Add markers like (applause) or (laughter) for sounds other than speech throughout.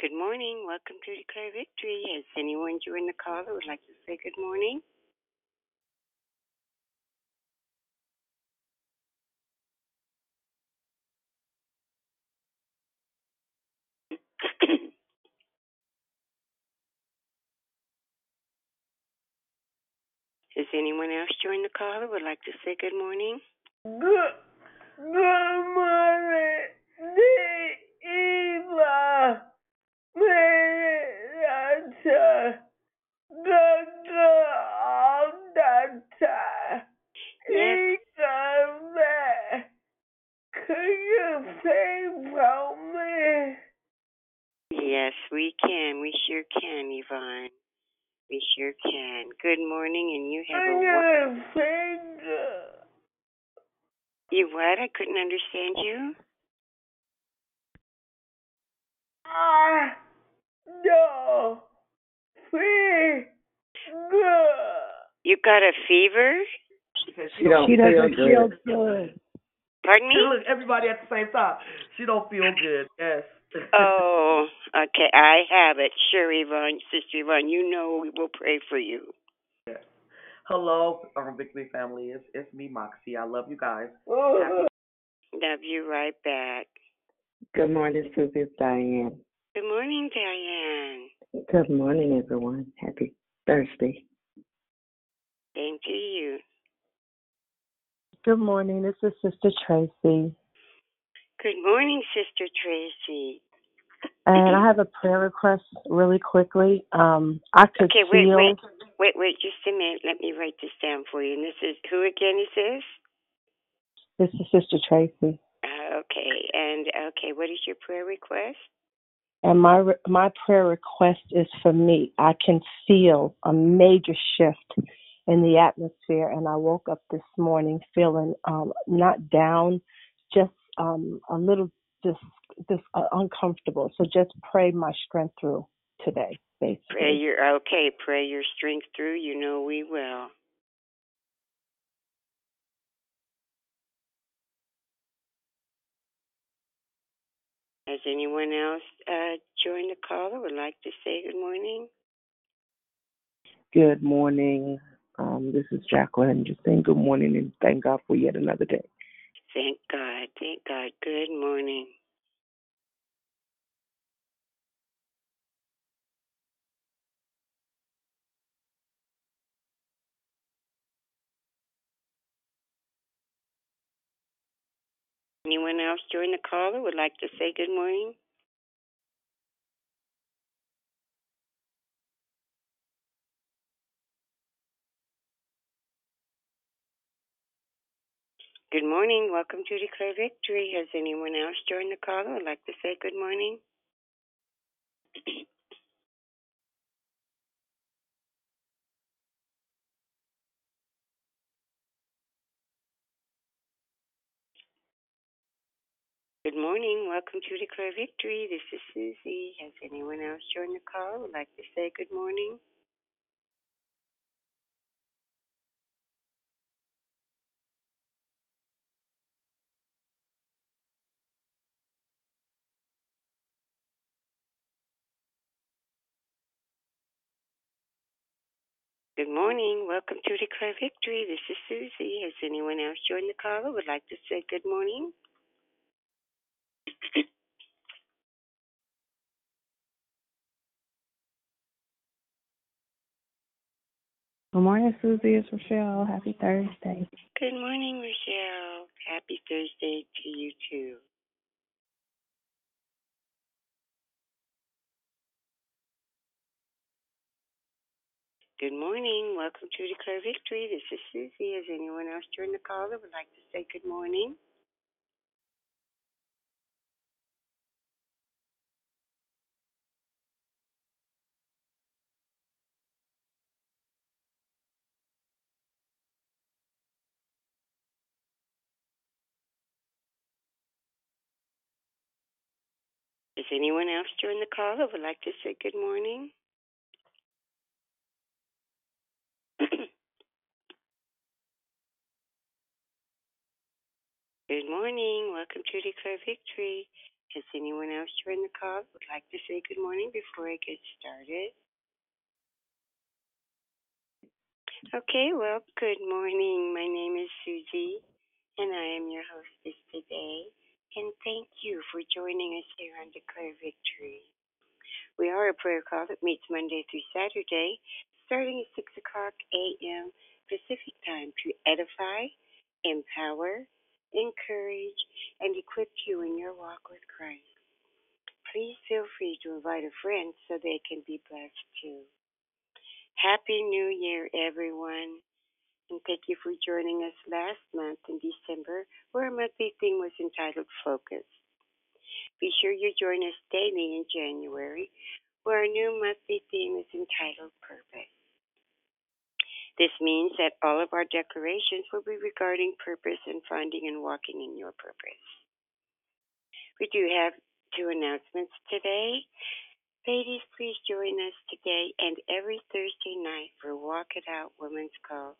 Good morning. Welcome to Declare Victory. Has anyone joined the call who would like to say good morning? (coughs) Has anyone else joined the call who would like to say good morning? Good, good morning. Minnesota. Good, good, all the time. Yes. Eva, could you pray for me? Yes, we can. We sure can, Yvonne. We sure can. Good morning, and you have a gonna you what? I couldn't understand you. I don't feel good. You got a fever? She said She don't feel feel good. good. Pardon me? Look, everybody at the same time. She don't feel good. Yes. (laughs) Oh, okay. I have it. Sure, Yvonne, Sister Yvonne. You know we will pray for you. yes. Hello, um, Victory family. It's it's me, Moxie. I love you guys. Uh, Love you right back. Good morning, Susie. It's Diane. Good morning, Diane. Good morning, everyone. Happy Thursday. Same to you. Good morning. This is Sister Tracy. Good morning, Sister Tracy. And I have a prayer request really quickly. Um, I could Okay, wait, feel wait, wait, wait, just a minute. Let me write this down for you. And this is who again is this? this is Sister Tracy. Okay, and okay, what is your prayer request? And my re- my prayer request is for me. I can feel a major shift in the atmosphere, and I woke up this morning feeling um, not down, just um, a little just just uh, uncomfortable. So just pray my strength through today, basically. Pray your okay. Pray your strength through. You know we will. Has anyone else uh, joined the call or would like to say good morning? Good morning. Um, this is Jacqueline. Just saying good morning and thank God for yet another day. Thank God. Thank God. Good morning. Anyone else join the call or would like to say good morning? Good morning. Welcome to Declare Victory. Has anyone else joined the call or would like to say good morning? Good morning. Welcome to Declare Victory. This is Susie. Has anyone else joined the call would like to say good morning? Good morning. Welcome to Declare Victory. This is Susie. Has anyone else joined the call would like to say good morning? Good morning, Susie. It's Rochelle. Happy Thursday. Good morning, Rochelle. Happy Thursday to you too. Good morning. Welcome to Declare Victory. This is Susie. Has anyone else joined the call that would like to say good morning? Has anyone else joined the call that would like to say good morning? (coughs) good morning. Welcome to Declare Victory. Has anyone else joined the call would like to say good morning before I get started? Okay, well, good morning. My name is Susie, and I am your hostess today. And thank you for joining us here on Declare Victory. We are a prayer call that meets Monday through Saturday, starting at 6 o'clock a.m. Pacific Time to edify, empower, encourage, and equip you in your walk with Christ. Please feel free to invite a friend so they can be blessed too. Happy New Year, everyone. And thank you for joining us last month in December, where our monthly theme was entitled Focus. Be sure you join us daily in January, where our new monthly theme is entitled Purpose. This means that all of our declarations will be regarding purpose and finding and walking in your purpose. We do have two announcements today. Ladies, please join us today and every Thursday night for Walk It Out Women's Call,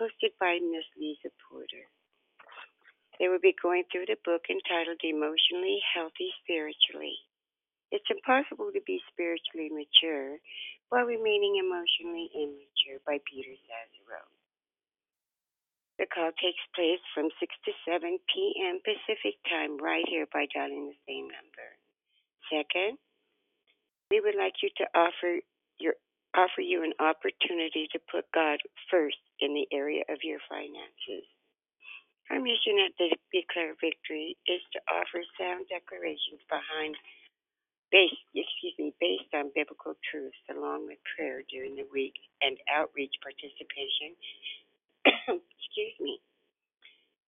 hosted by Miss Lisa Porter. They will be going through the book entitled Emotionally Healthy Spirituality. It's impossible to be spiritually mature while remaining emotionally immature by Peter Scazzero. The call takes place from 6 to 7 p.m. Pacific time right here by dialing the same number. Second, we would like you to offer offer you an opportunity to put God first in the area of your finances. Our mission at the Declare Victory is to offer sound declarations behind based excuse me, based on biblical truths along with prayer during the week and outreach participation (coughs) excuse me,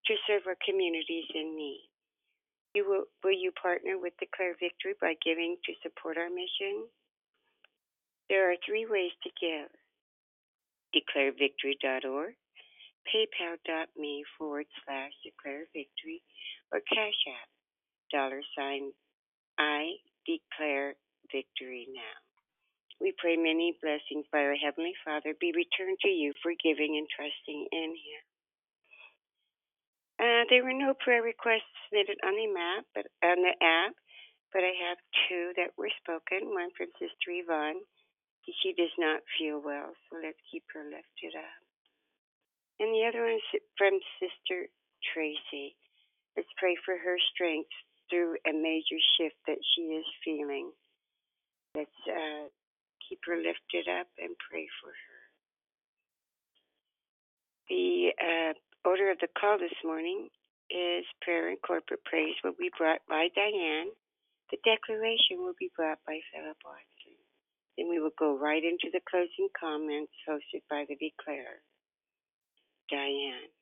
to serve our communities in need. You will, will you partner with Declare Victory by giving to support our mission? There are three ways to give. DeclareVictory.org, PayPal.me forward slash Declare Victory, or Cash App, dollar sign I Declare Victory Now. We pray many blessings by our Heavenly Father be returned to you for giving and trusting in Him. Uh, there were no prayer requests submitted on the map, but on the app, but I have two that were spoken. One from Sister Yvonne. She does not feel well, so let's keep her lifted up. And the other one is from Sister Tracy. Let's pray for her strength through a major shift that she is feeling. Let's uh, keep her lifted up and pray for her. The uh, order of the call this morning is prayer and corporate praise will be brought by Diane. The declaration will be brought by Philip Watson. Then we will go right into the closing comments hosted by the declarer, Diane.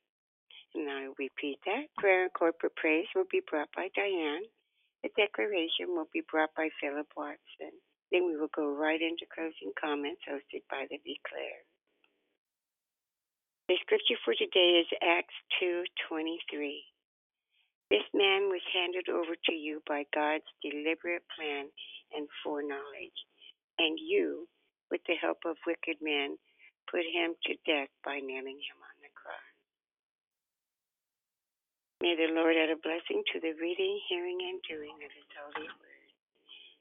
And I repeat that. Prayer and corporate praise will be brought by Diane. The declaration will be brought by Philip Watson. Then we will go right into closing comments hosted by the declarer. The scripture for today is Acts 2:23. This man was handed over to you by God's deliberate plan and foreknowledge, and you, with the help of wicked men, put him to death by nailing him on the cross. May the Lord add a blessing to the reading, hearing, and doing of his holy word.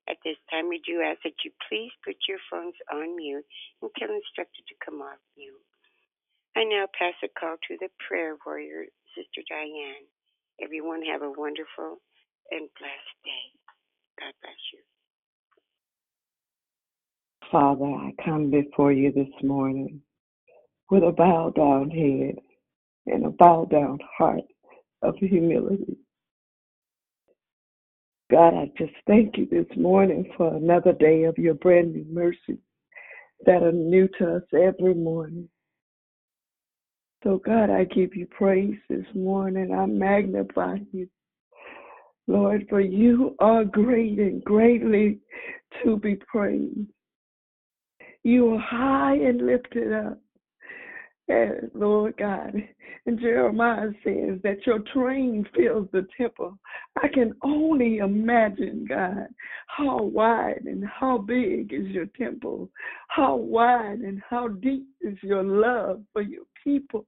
At this time, we do ask that you please put your phones on mute until instructed to come off mute. I now pass the call to the prayer warrior, Sister Diane. Everyone have a wonderful and blessed day. God bless you. Father, I come before you this morning with a bowed down head and a bowed down heart of humility. God, I just thank you this morning for another day of your brand new mercy that are new to us every morning. So, God, I give you praise this morning. I magnify you, Lord, for you are great and greatly to be praised. You are high and lifted up. And Lord God, and Jeremiah says that your train fills the temple. I can only imagine, God, how wide and how big is your temple, how wide and how deep is your love for your people,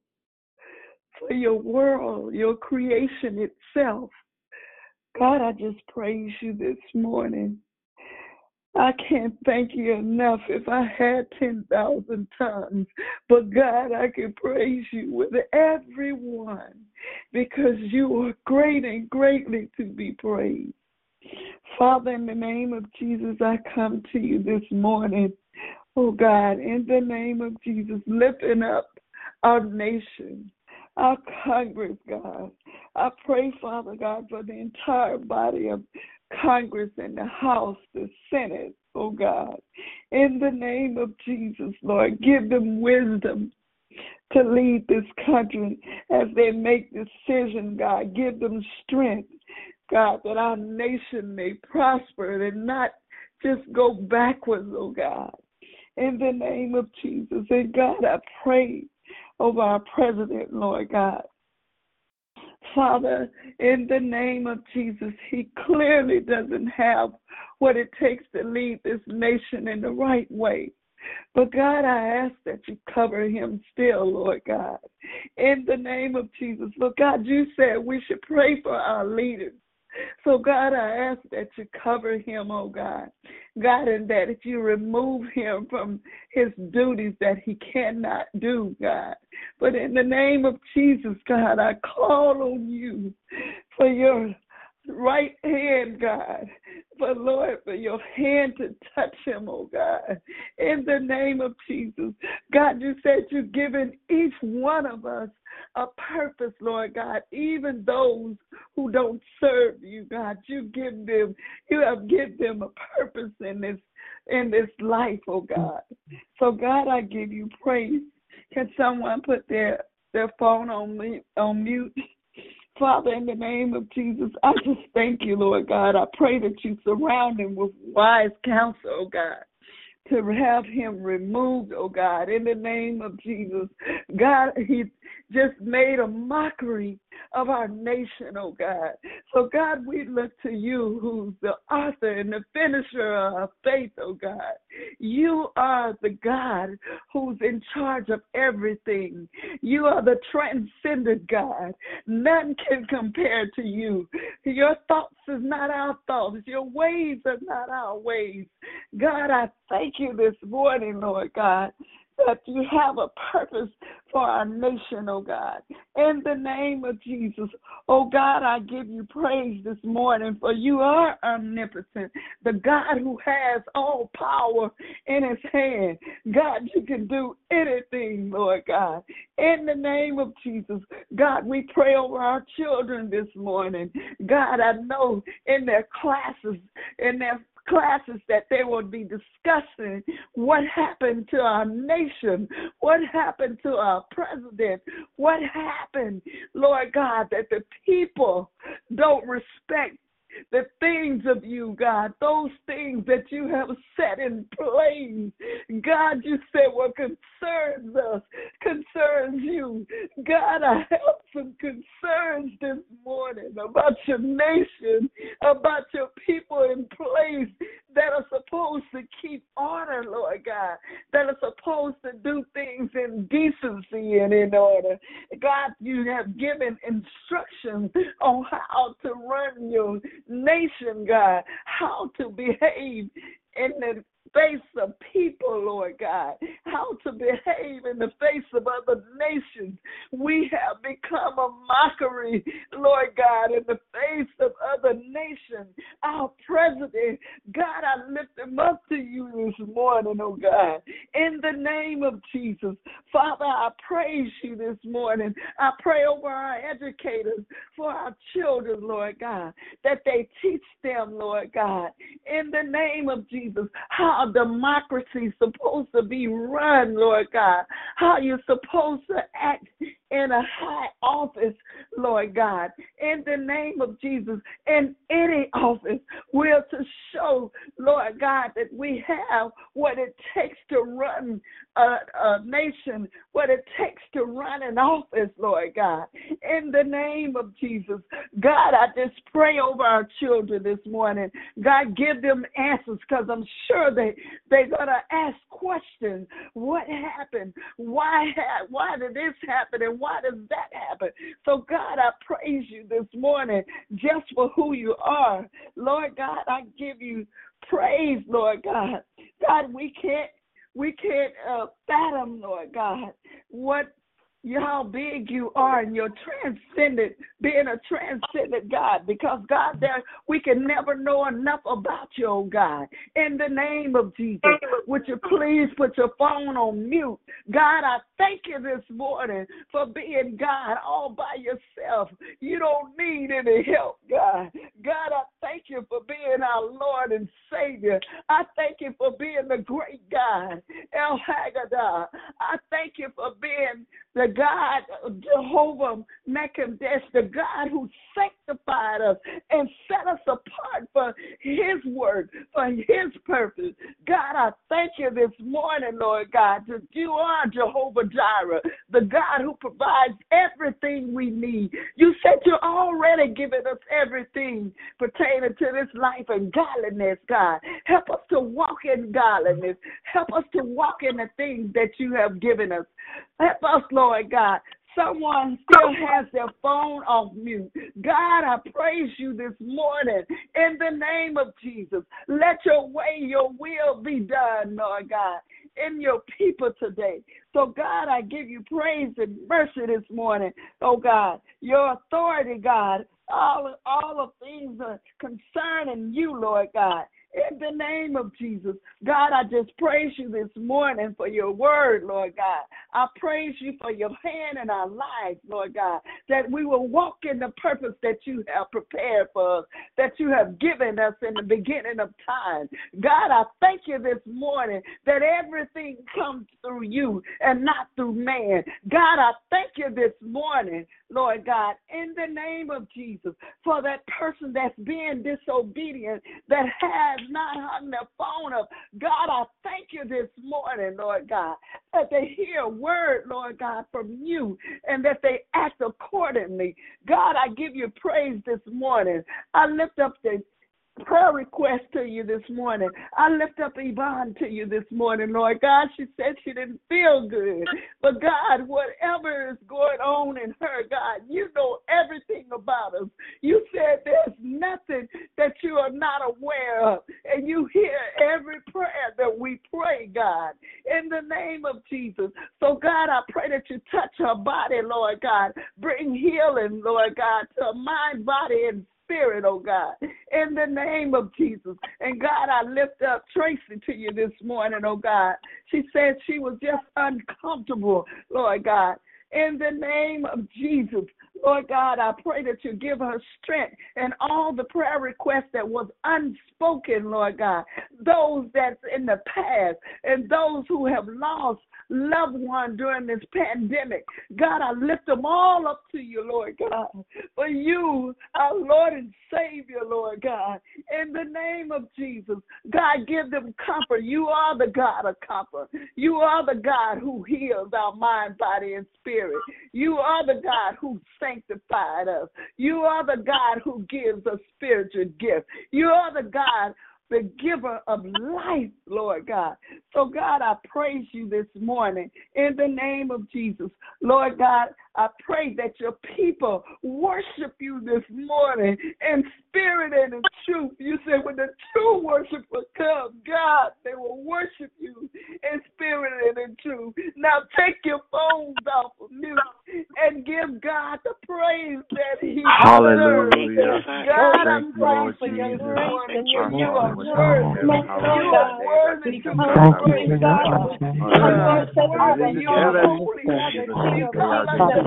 for your world, your creation itself. God, I just praise you this morning. I can't thank you enough if I had 10,000 tongues. But God, I can praise you with everyone because you are great and greatly to be praised. Father, in the name of Jesus, I come to you this morning. Oh God, in the name of Jesus, lifting up our nation, our Congress, God. I pray, Father God, for the entire body of Congress and the House, the Senate, oh God. In the name of Jesus, Lord, give them wisdom to lead this country as they make decisions, God. Give them strength, God, that our nation may prosper and not just go backwards, oh God. In the name of Jesus. And God, I pray over our president, Lord God. Father, in the name of Jesus, he clearly doesn't have what it takes to lead this nation in the right way. But God, I ask that you cover him still, Lord God. In the name of Jesus. Lord God, you said we should pray for our leaders. So, God, I ask that you cover him, oh God. God, and that if you remove him from his duties that he cannot do, God. But in the name of Jesus, God, I call on you for your right hand, God. For Lord, for your hand to touch him, oh God. In the name of Jesus. God, you said you've given each one of us a purpose, Lord God. Even those who don't serve you, God, you give them, you have given them a purpose in this in this life, oh God. So God, I give you praise. Can someone put their their phone on me on mute? Father, in the name of Jesus, I just thank you, Lord God. I pray that you surround him with wise counsel, oh God to have him removed, oh God, in the name of Jesus. God, he just made a mockery of our nation, oh God. So, God, we look to you, who's the author and the finisher of our faith, oh God. You are the God who's in charge of everything. You are the transcendent God. None can compare to you. Your thoughts is not our thoughts. Your ways are not our ways. God, I thank you this morning, Lord God, that you have a purpose for our nation, oh God. In the name of Jesus, oh God, I give you praise this morning for you are omnipotent, the God who has all power in his hand. God, you can do anything, Lord God. In the name of Jesus, God, we pray over our children this morning. God, I know in their classes, in their classes that they will be discussing what happened to our nation, what happened to our president, what happened, Lord God, that the people don't respect the things of you, God, those things that you have set in place. God, you said what concerns us concerns you. God, I have some concerns this morning about your nation, about your people in place that are supposed to keep order, Lord God, that are supposed to do things in decency and in order. God, you have given instructions on how to run your nation, God, how to behave in the face of people, Lord God, how to behave in the face of other nations. We have become a mockery, Lord God, in the face of other nations. Our president, God, I lift him up to you this morning, oh God, in the name of Jesus. Father, I praise you this morning. I pray over our educators for our children, Lord God, that they teach them, Lord God, in the name of Jesus, how democracy is supposed to be run, Lord God. How you're supposed to act in a high office, Lord God. In the name of Jesus, in any office, we're to show Lord God, that we have what it takes to run a, a nation, what it takes to run an office, Lord God. In the name of Jesus, God, I just pray over our children this morning. God, give them answers because I'm sure they, they're going to ask questions. What happened? Why, ha- why did this happen? And why does that happen? So, God, I praise you this morning just for who you are. Lord God, I give you praise, Lord God. God, we can't we can't uh, fathom, Lord God, what how big you are and you're transcendent, being a transcendent God, because God, there we can never know enough about you, oh God. In the name of Jesus, would you please put your phone on mute? God, I thank you this morning for being God all by yourself. You don't need any help, God. God, I thank you for being our Lord and Savior. I thank you for being the great God, El Haggadah. I thank you for being the God, Jehovah Mekadesh, the God who sanctified us and set us apart for His work, for His purpose. God, I thank you this morning, Lord God, that you are Jehovah Jireh, the God who provides everything we need. You said you're already giving us everything pertaining to this life and godliness, God. Help us to walk in godliness. Help us to walk in the things that you have given us. Help us, Lord God. Someone still has their phone off mute. God, I praise you this morning in the name of Jesus. Let your way, your will be done, Lord God, in your people today. So, God, I give you praise and mercy this morning. Oh, God, your authority, God, all, all of things are concerning you, Lord God in the name of Jesus. God, I just praise you this morning for your word, Lord God. I praise you for your hand in our lives, Lord God, that we will walk in the purpose that you have prepared for us, that you have given us in the beginning of time. God, I thank you this morning that everything comes through you and not through man. God, I thank you this morning, Lord God, in the name of Jesus, for that person that's being disobedient, that has not hung their phone up. God, I thank you this morning, Lord God, that they hear a word, Lord God, from you and that they act accordingly. God, I give you praise this morning. I lift up the prayer request to you this morning. I lift up Yvonne to you this morning, Lord God. She said she didn't feel good. But God, whatever is going on in her, God, you know everything about us. You said there's nothing that you are not aware of. And you hear every prayer that we pray, God, in the name of Jesus. So, God, I pray that you touch her body, Lord God. Bring healing, Lord God, to mind, body, and spirit, oh God, in the name of Jesus. And God, I lift up Tracy to you this morning, oh God. She said she was just uncomfortable, Lord God. In the name of Jesus, Lord God, I pray that you give her strength and all the prayer requests that was unspoken, Lord God, those that's in the past and those who have lost loved one during this pandemic. God, I lift them all up to you, Lord God. For you, our Lord and Savior, Lord God, in the name of Jesus, God, give them comfort. You are the God of comfort. You are the God who heals our mind, body, and spirit. You are the God who sanctified us. You are the God who gives a spiritual gift. You are the God the giver of life, Lord God. So, God, I praise you this morning in the name of Jesus. Lord God, I pray that your people worship you this morning in spirit and in truth. You said when the true worshiper comes, God, they will worship you in spirit and in truth. Now take your phones off of mute and give God the praise that He Hallelujah. deserves. God, I'm praying for your Jesus. grace and Our you are worthy. art in heaven, hallowed You are worthy to be you praised. God. You are holy. You are holy. give us You this day call our us daily to be bread. holy Forgive us because our God, trespasses. you are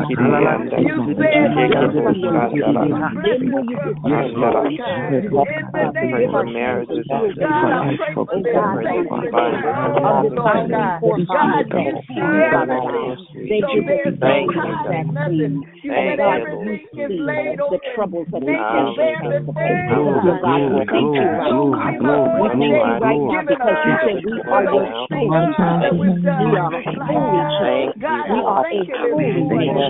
Thank you said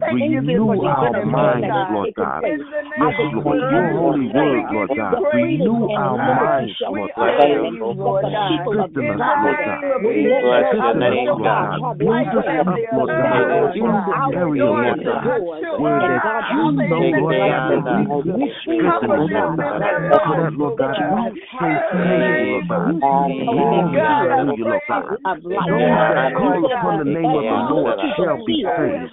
God, renew our minds, Lord God. Yes, Lord, your holy word, Lord God. Renew our minds, Lord God. Strengthen us, Lord God. Strengthen us, Lord God. Us up, Lord God, in the area, Lord God, where that you know, Lord God, that we strengthen us, Lord God. That, Lord God, we say thank you, Lord God. Lord God. Those that call upon the name of the Lord shall be saved.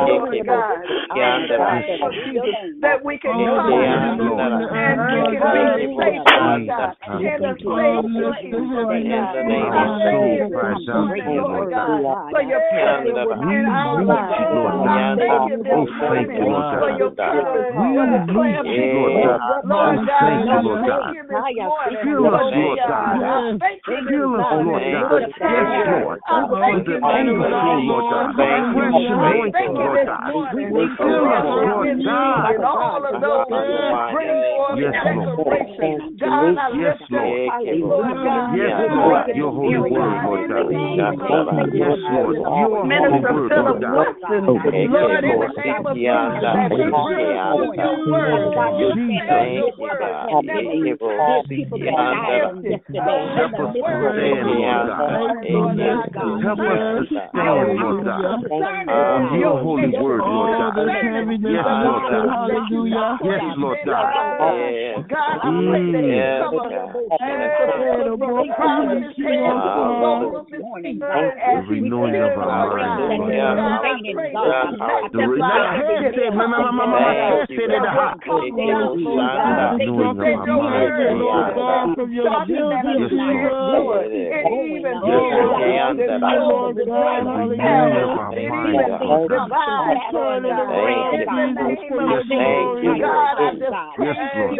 to to God. Thank you, That we can come and we can be faithful, God. In a place, in a to Lord God for. Thank you, Lord God, Lord God, you. Lord God, you. Yes, Lord. You. Lord God, you you. Lord God. God, Lord God, your holy word, Lord God the name of Yes, Lord. Jesus. Your holy Minister word, Philip Lord God. Wilson, Yes, Lord, in the Lord. name of Jesus, as he brings forth your word, you Jesus. say your word never returns. Jesus. Help us to stand, Lord God. Lord God, Help us to stand, Lord God. On your holy word, Lord God. Yes, Lord God. Yes, Lord God. God, I pray that you Mm. cover Minister Philip from the crown of his head to the sole of his feet as The he renewing of speaks, our Lord minds, God. Lord God, God. I pray that you The re- magnify Yes, Lord ma- God, yes, it is that a will hot. come down, Lord The God. renewing You of said our your minds, word, Lord Lord God. God, sharper than a Yes, two-edged Lord. sword. It even Yes, divides Lord. the soul between Renewing marrow of our Almighty Even God. these divides, Lord God, in the name of Yes, Jesus, Lord. God, I just Yes, pray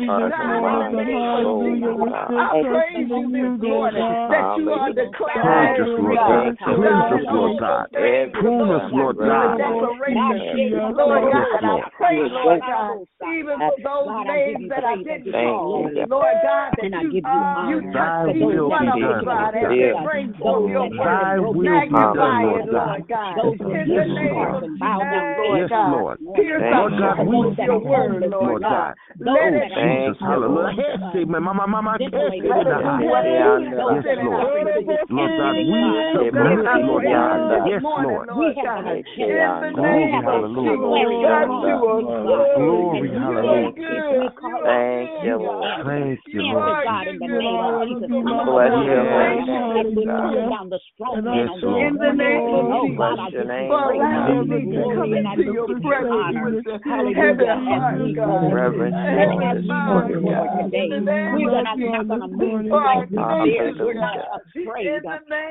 Lord. This morning, Yes, Lord God, for your Lord. word. I praise you this morning that you Touch are his mind, worthy. touch his God, mind, in the name of soul, Jesus, God. I praise you this morning that you are Hallelujah. declaring, Purge us, Lord God, God. Cleanse us, Lord those God. things, Prune us, Lord the God. declaration, Lord Yes, God, and I Lord. pray, Lord God, even for those names that I didn't call, uh, Lord God, that you, you Thy touch each will one be of done, them, God, Lord as God. they bring forth your Thy word, will be done, magnify Lord it, God. Lord God, Yes, in the name Lord. of Jesus, Lord Yes, God. Lord. Pierce Lord our God, hearts we with your word, Lord Lord God. God. Let it Jesus, hallelujah. Hesse, ma- ma- ma- ma- ma- hesse, let it da- do hi. what it needs to Yes, send it Lord. out to do. Lord God, we So God, submit, Lord praise God. you this Yes, morning, Lord. Lord God. In the Glory, name of hallelujah. Jesus, God, you are good. Glory, You are hallelujah. good. You are Thank good, you, God. Lord. Thank you, You Lord. are God, in the good, name God. of Jesus, Come come on, bless God. your holy Thank name, you God. this morning. down the strong man Yes, on this Lord. In the name of Jesus, God, I your give you name, for Lord praise. I allowing give me you to come glory and I into give your you presence honor. with the Hallelujah. heavy As heart, we God. Reverence A you heavy on this mind, morning, Lord, today. In the name We're of not going to move for our like the bears. We're not afraid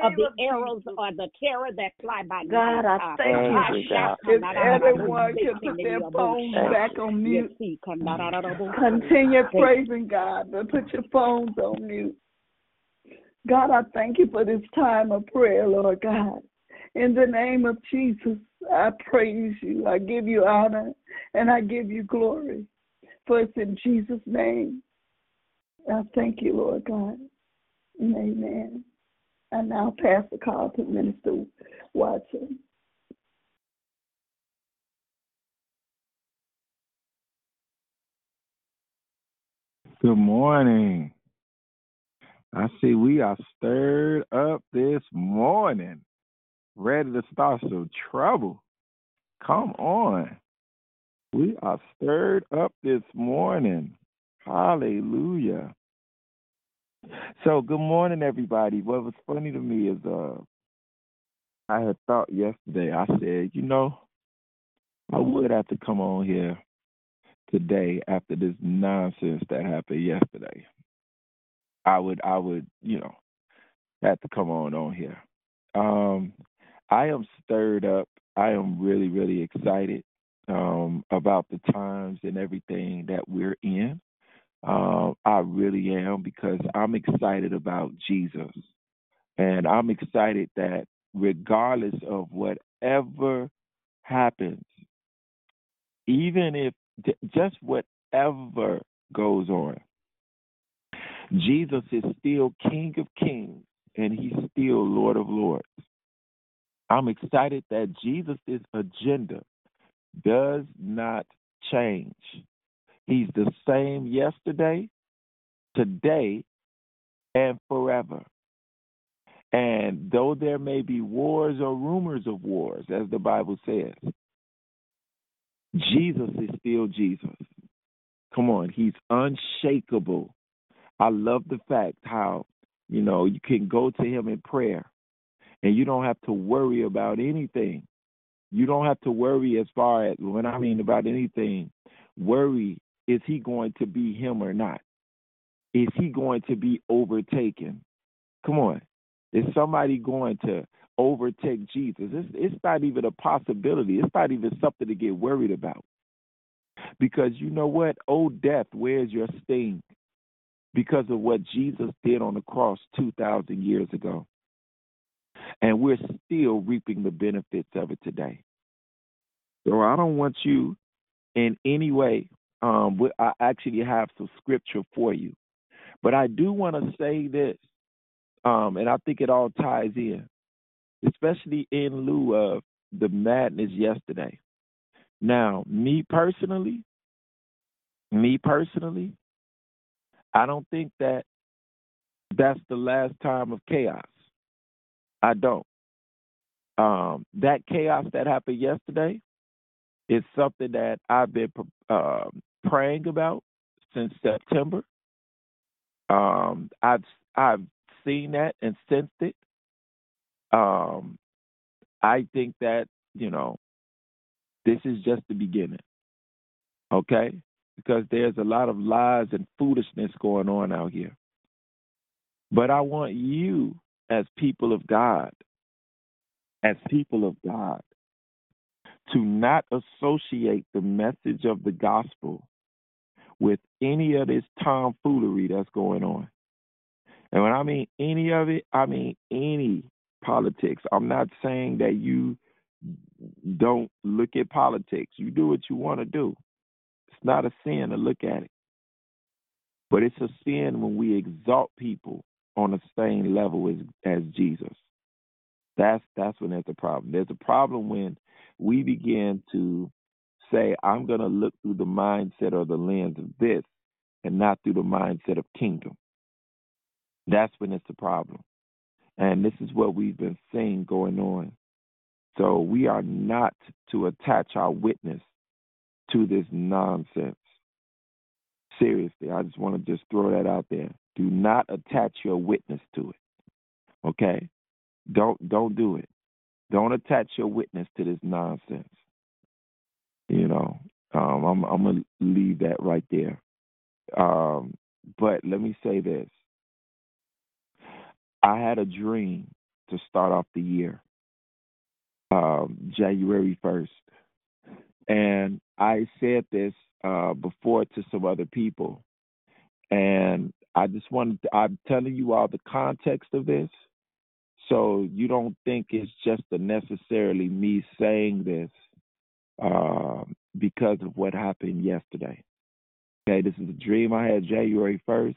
of the arrows or the terror that fly by. God, I Uh, thank you. I If everyone they can put their phones back on mute, continue praising God, but put your phones on mute. God, I thank you for this time of prayer, Lord God. In the name of Jesus, I praise you. I give you honor and I give you glory. For it's in Jesus' name. I thank you, Lord God. Amen. I now pass the call to Minister Watson. Good morning. I see we are stirred up this morning, ready to start some trouble. Come on. We are stirred up this morning. Hallelujah. So, good morning, everybody. What was funny to me is uh, I had thought yesterday, I said, you know, I would have to come on here today after this nonsense that happened yesterday. I would, I would, you know, have to come on on here. Um, I am stirred up. I am really, really excited um, about the times and everything that we're in. Um, I really am because I'm excited about Jesus. And I'm excited that regardless of whatever happens, even if just whatever goes on, Jesus is still King of Kings and he's still Lord of Lords. I'm excited that Jesus' agenda does not change. He's the same yesterday, today, and forever. And though there may be wars or rumors of wars, as the Bible says, Jesus is still Jesus. Come on, he's unshakable. I love the fact how, you know, you can go to him in prayer and you don't have to worry about anything. You don't have to worry as far as when I mean about anything, worry is he going to be him or not? Is he going to be overtaken? Come on. Is somebody going to overtake Jesus? It's, it's not even a possibility. It's not even something to get worried about. Because you know what? Oh, death, where's your sting? Because of what Jesus did on the cross 2,000 years ago. And we're still reaping the benefits of it today. So I don't want you in any way. Um, I actually have some scripture for you. But I do want to say this, um, and I think it all ties in, especially in lieu of the madness yesterday. Now, me personally, me personally, I don't think that that's the last time of chaos. I don't. Um, that chaos that happened yesterday is something that I've been uh, praying about since September. Um, I've I've seen that and sensed it. Um, I think that you know this is just the beginning. Okay, because there's a lot of lies and foolishness going on out here. But I want you, as people of God, as people of God, to not associate the message of the gospel with any of this tomfoolery that's going on. And when I mean any of it, I mean any politics. I'm not saying that you don't look at politics. You do what you want to do. It's not a sin to look at it. But it's a sin when we exalt people on the same level as, as Jesus. That's that's when there's a problem. There's a problem when we begin to say, I'm gonna look through the mindset or the lens of this and not through the mindset of kingdom. That's when it's a problem. And this is what we've been seeing going on. So we are not to attach our witness to this nonsense. Seriously, I just want to just throw that out there. Do not attach your witness to it. Okay? Don't don't do it. Don't attach your witness to this nonsense. You know, um, I'm I'm gonna leave that right there. Um, but let me say this: I had a dream to start off the year, um, January first, and I said this uh, before to some other people, and I just wanted. To, I'm telling you all the context of this, so you don't think it's just necessarily me saying this uh, because of what happened yesterday. Okay, this is a dream I had January 1st,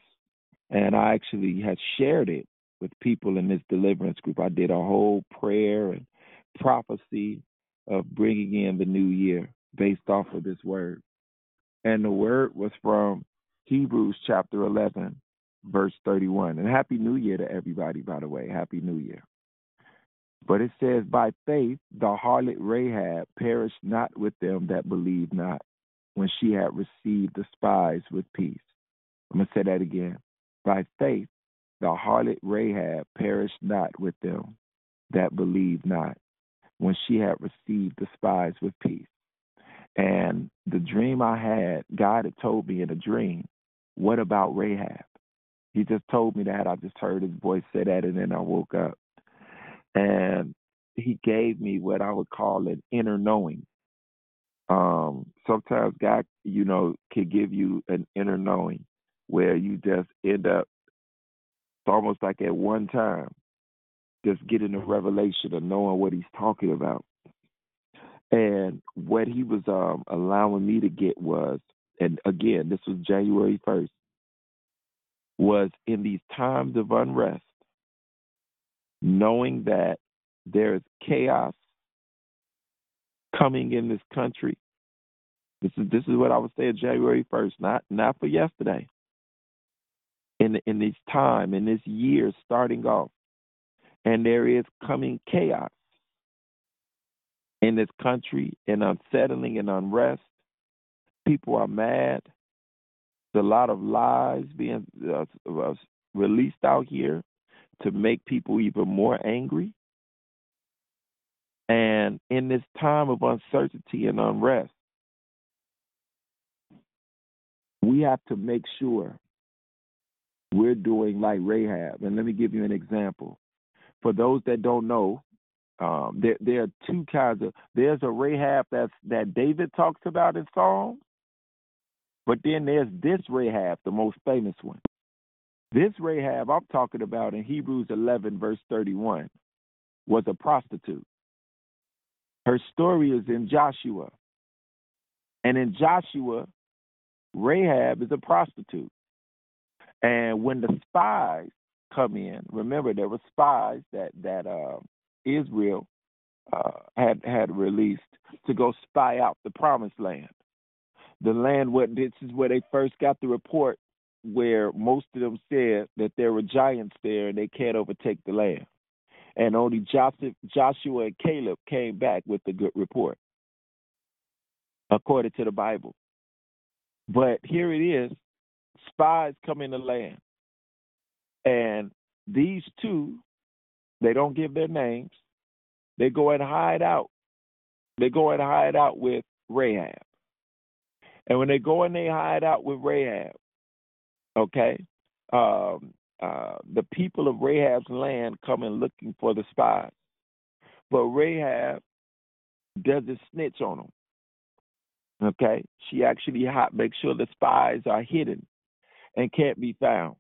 and I actually had shared it with people in this deliverance group. I did a whole prayer and prophecy of bringing in the new year based off of this word. And the word was from Hebrews chapter 11, verse 31. And Happy New Year to everybody, by the way. Happy New Year. But it says, By faith the harlot Rahab perished not with them that believed not, when she had received the spies with peace. I'm going to say that again. By faith the harlot Rahab perished not with them that believed not, when she had received the spies with peace. And the dream I had, God had told me in a dream, What about Rahab? He just told me that. I just heard his voice say that, and then I woke up. And he gave me what I would call an inner knowing. Um, sometimes God, you know, can give you an inner knowing where you just end up it's almost like at one time just getting a revelation of knowing what he's talking about. And what he was um, allowing me to get was, and again, this was January 1st, was in these times of unrest, knowing that there's chaos coming in this country. This is this is what I was saying January first, not not for yesterday. In in this time, in this year starting off, and there is coming chaos in this country and unsettling and unrest. People are mad. There's a lot of lies being uh, uh, released out here to make people even more angry. And in this time of uncertainty and unrest, we have to make sure we're doing like Rahab. And let me give you an example. For those that don't know, um, there, there are two kinds of. There's a Rahab that's that David talks about in Psalms, but then there's this Rahab, the most famous one. This Rahab I'm talking about in Hebrews 11 verse 31 was a prostitute. Her story is in Joshua. And in Joshua, Rahab is a prostitute. And when the spies come in, remember there were spies that that uh, Israel uh, had had released to go spy out the promised land. The land where this is where they first got the report where most of them said that there were giants there and they can't overtake the land and only Joshua and Caleb came back with a good report, according to the Bible. But here it is spies come in the land. And these two, they don't give their names. They go and hide out. They go and hide out with Rahab. And when they go and they hide out with Rahab, okay, um, uh, the people of Rahab's land coming looking for the spies. But Rahab doesn't snitch on them. Okay? She actually makes sure the spies are hidden and can't be found.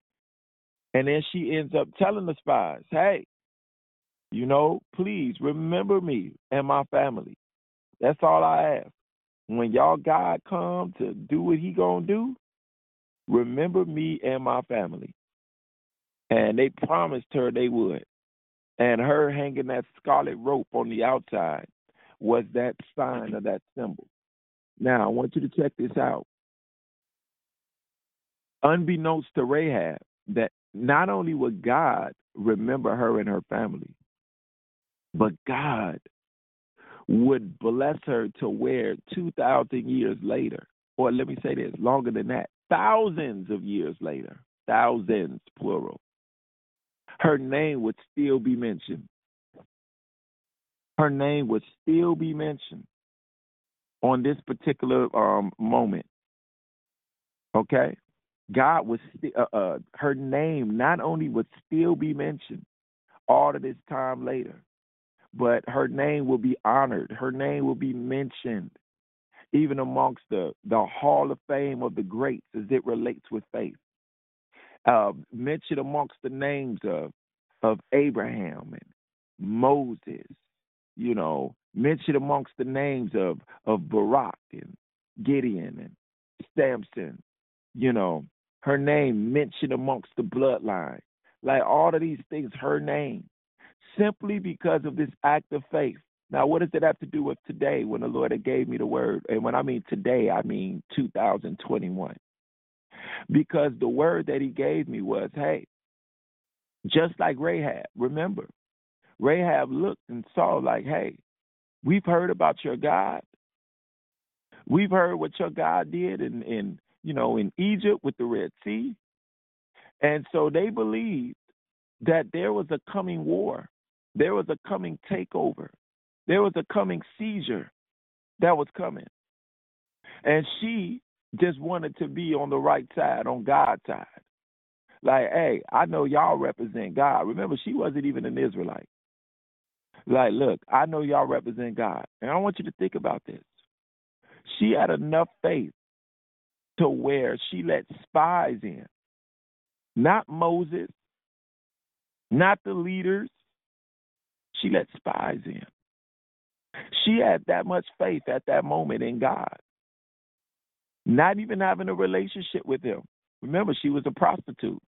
And then she ends up telling the spies, hey, you know, please remember me and my family. That's all I ask. When y'all God come to do what he gonna do, remember me and my family. And they promised her they would. And her hanging that scarlet rope on the outside was that sign of that symbol. Now, I want you to check this out. Unbeknownst to Rahab, that not only would God remember her and her family, but God would bless her to where 2,000 years later, or let me say this, longer than that, thousands of years later, thousands, plural, her name would still be mentioned. Her name would still be mentioned on this particular um, moment. Okay? God was st- uh, uh, her name not only would still be mentioned all of this time later, but her name will be honored. Her name will be mentioned even amongst the, the hall of fame of the greats as it relates with faith. Uh, mentioned amongst the names of of Abraham and Moses, you know, mentioned amongst the names of of Barak and Gideon and Samson, you know, her name mentioned amongst the bloodline. Like all of these things, her name, simply because of this act of faith. Now, what does it have to do with today when the Lord had gave me the word? And when I mean today, I mean 2021. Because the word that he gave me was, hey, just like Rahab, remember, Rahab looked and saw, like, hey, we've heard about your God. We've heard what your God did in, in you know, in Egypt with the Red Sea. And so they believed that there was a coming war, there was a coming takeover, there was a coming seizure that was coming. And she just wanted to be on the right side, on God's side. Like, hey, I know y'all represent God. Remember, she wasn't even an Israelite. Like, look, I know y'all represent God. And I want you to think about this. She had enough faith to where she let spies in. Not Moses, not the leaders. She let spies in. She had that much faith at that moment in God. Not even having a relationship with him. Remember, she was a prostitute.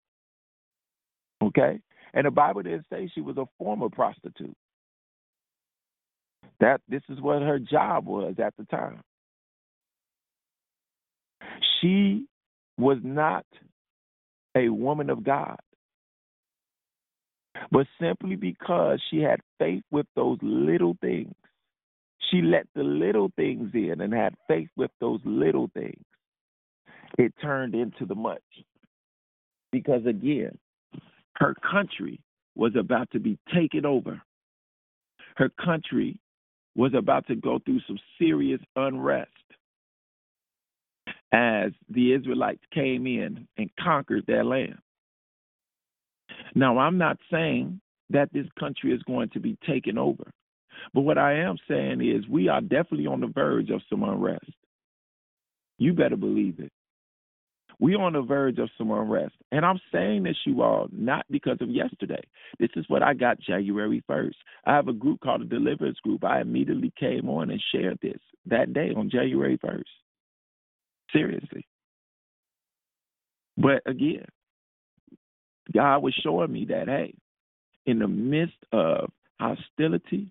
Okay? And the Bible didn't say she was a former prostitute. That this is what her job was at the time. She was not a woman of God. But simply because she had faith with those little things, she let the little things in and had faith with those little things. It turned into the much. Because again, her country was about to be taken over. Her country was about to go through some serious unrest as the Israelites came in and conquered their land. Now, I'm not saying that this country is going to be taken over, but what I am saying is we are definitely on the verge of some unrest. You better believe it. We're on the verge of some unrest. And I'm saying this, you all, not because of yesterday. This is what I got January 1st. I have a group called the Deliverance Group. I immediately came on and shared this that day on January 1st. Seriously. But again, God was showing me that, hey, in the midst of hostility,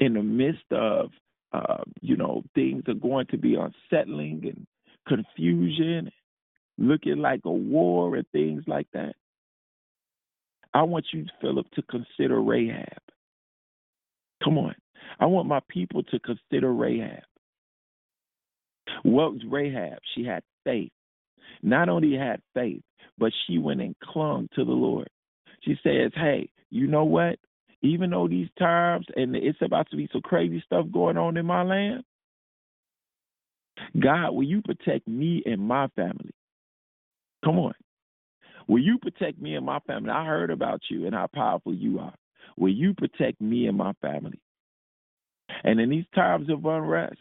in the midst of, uh, you know, things are going to be unsettling and confusion, looking like a war and things like that. I want you, Philip, to consider Rahab. Come on. I want my people to consider Rahab. What was Rahab? She had faith. Not only had faith, but she went and clung to the Lord. She says, Hey, you know what? Even though these times and it's about to be some crazy stuff going on in my land, God, will you protect me and my family? Come on. Will you protect me and my family? I heard about you and how powerful you are. Will you protect me and my family? And in these times of unrest,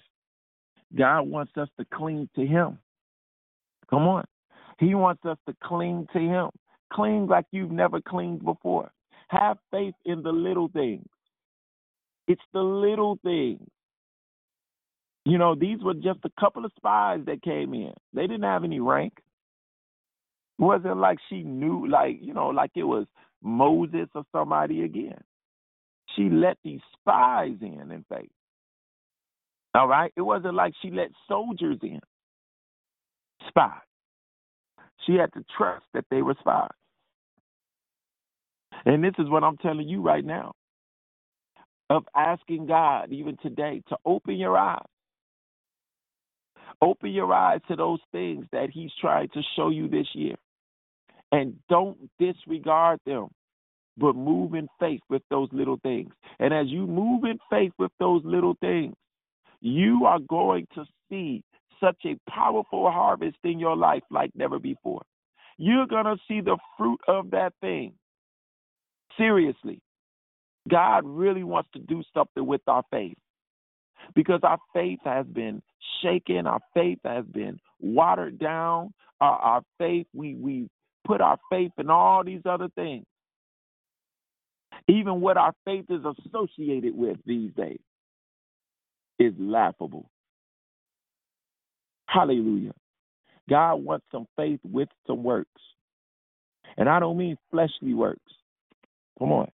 God wants us to cling to Him. Come on. He wants us to cling to Him. Cling like you've never clinged before. Have faith in the little things. It's the little things. You know, these were just a couple of spies that came in. They didn't have any rank. It wasn't like she knew, like, you know, like it was Moses or somebody again. She let these spies in in faith. All right? It wasn't like she let soldiers in. Spies. She had to trust that they were spies. And this is what I'm telling you right now of asking God, even today, to open your eyes. Open your eyes to those things that He's trying to show you this year. And don't disregard them, but move in faith with those little things. And as you move in faith with those little things, you are going to see such a powerful harvest in your life like never before. You're going to see the fruit of that thing. Seriously. God really wants to do something with our faith because our faith has been shaken, our faith has been watered down, our, our faith, we, we put our faith in all these other things. Even what our faith is associated with these days is laughable. Hallelujah. God wants some faith with some works. And I don't mean fleshly works. Come on.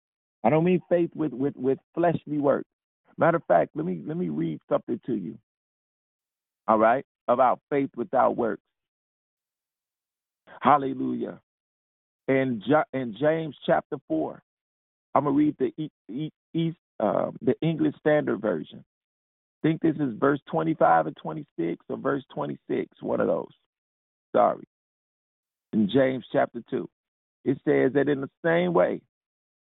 I don't mean faith with, with, with fleshly works. Matter of fact, let me let me read something to you. All right? About faith without works. Hallelujah. In, in James chapter 4, I'm going to read the, uh, the English Standard Version. I think this is verse 25 and 26 or verse 26, one of those. Sorry. In James chapter 2, it says that in the same way,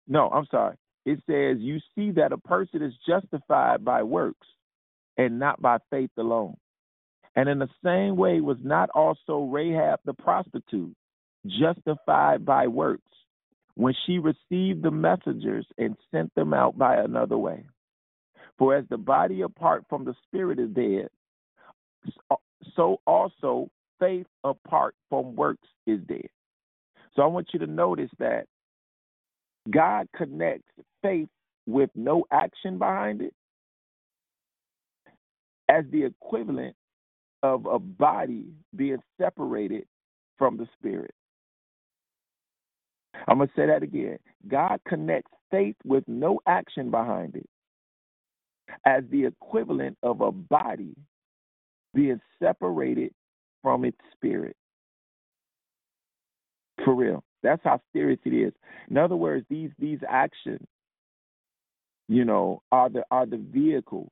no, I'm sorry. It says, You see that a person is justified by works and not by faith alone. And in the same way, was not also Rahab the prostitute justified by works when she received the messengers and sent them out by another way? For as the body apart from the spirit is dead, so also faith apart from works is dead. So I want you to notice that God connects faith with no action behind it as the equivalent of a body being separated from the spirit. I'm going to say that again. God connects faith with no action behind it as the equivalent of a body being separated from its spirit. For real. That's how serious it is. In other words, these these actions, you know, are the are the vehicle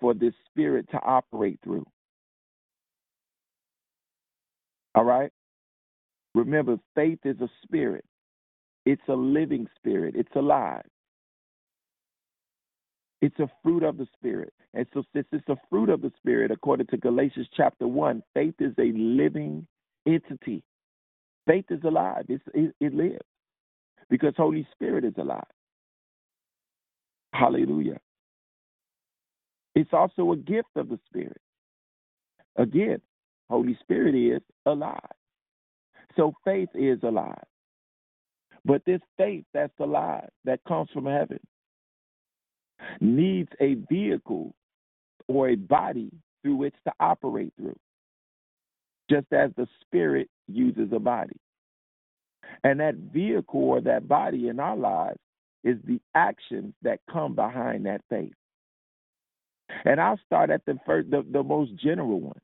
for this spirit to operate through. All right? Remember, faith is a spirit. It's a living spirit. It's alive. It's a fruit of the Spirit. And so, since it's a fruit of the Spirit, according to Galatians chapter 1, faith is a living entity. Faith is alive, it's, it, it lives because Holy Spirit is alive. Hallelujah. It's also a gift of the Spirit. Again, Holy Spirit is alive. So faith is alive. But this faith that's alive, that comes from heaven, needs a vehicle or a body through which to operate through, just as the spirit uses a body. And that vehicle or that body in our lives is the actions that come behind that faith. And I'll start at the first, the, the most general one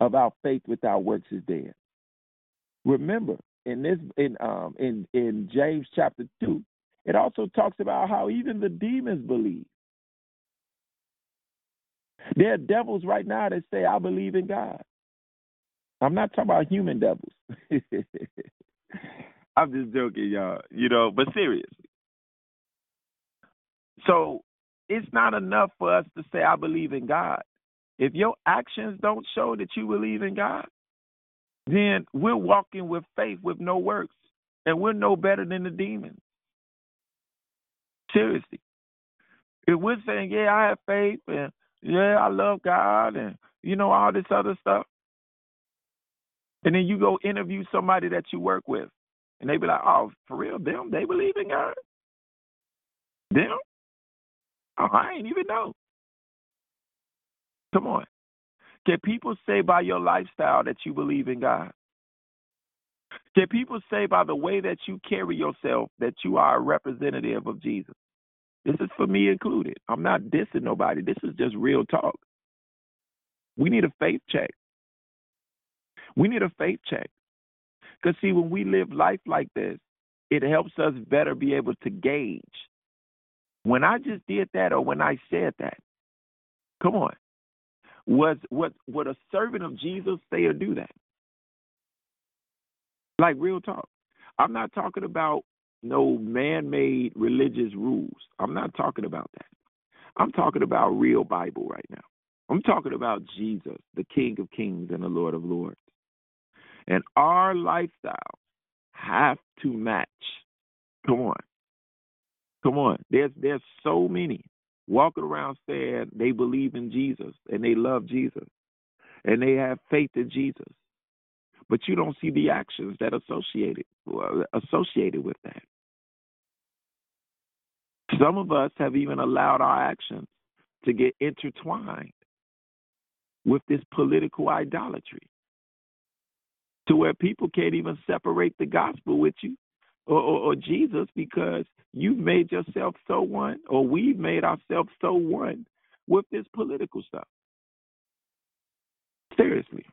about faith without works is dead. Remember, in this in um in in James chapter two, it also talks about how even the demons believe. There are devils right now that say, I believe in God. I'm not talking about human devils. (laughs) I'm just joking, y'all. You know, but seriously. So it's not enough for us to say, I believe in God. If your actions don't show that you believe in God, then we're walking with faith with no works. And we're no better than the demons. Seriously. If we're saying, yeah, I have faith and yeah, I love God and you know all this other stuff, and then you go interview somebody that you work with, and they be like, oh, for real, them, they believe in God? Them? Oh, I ain't even know. Come on. Can people say by your lifestyle that you believe in God? Can people say by the way that you carry yourself that you are a representative of Jesus? This is for me included. I'm not dissing nobody. This is just real talk. We need a faith check. We need a faith check. Because, see, when we live life like this, it helps us better be able to gauge. When I just did that or when I said that, come on, was what would a servant of Jesus say or do that? Like real talk. I'm not talking about no man made religious rules. I'm not talking about that. I'm talking about real Bible right now. I'm talking about Jesus, the King of Kings and the Lord of Lords. And our lifestyle have to match. Come on. Come on. There's there's so many walking around saying they believe in Jesus and they love Jesus and they have faith in Jesus. But you don't see the actions that associated associated with that. Some of us have even allowed our actions to get intertwined with this political idolatry to where people can't even separate the gospel with you or, or, or, Jesus because you've made yourself so one, or we've made ourselves so one with this political stuff. Seriously.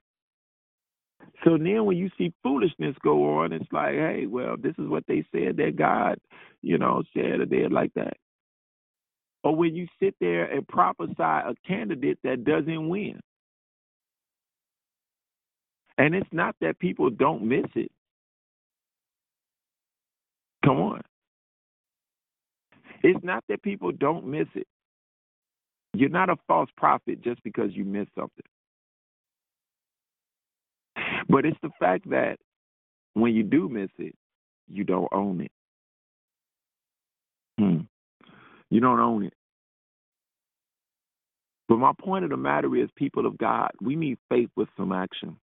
So then when you see foolishness go on, it's like, hey, well, this is what they said that God, you know, said or did like that. Or when you sit there and prophesy a candidate that doesn't win. And it's not that people don't miss it. Come on. It's not that people don't miss it. You're not a false prophet just because you miss something. But it's the fact that when you do miss it, you don't own it. Hmm. You don't own it. But my point of the matter is, people of God, we need faith with some action.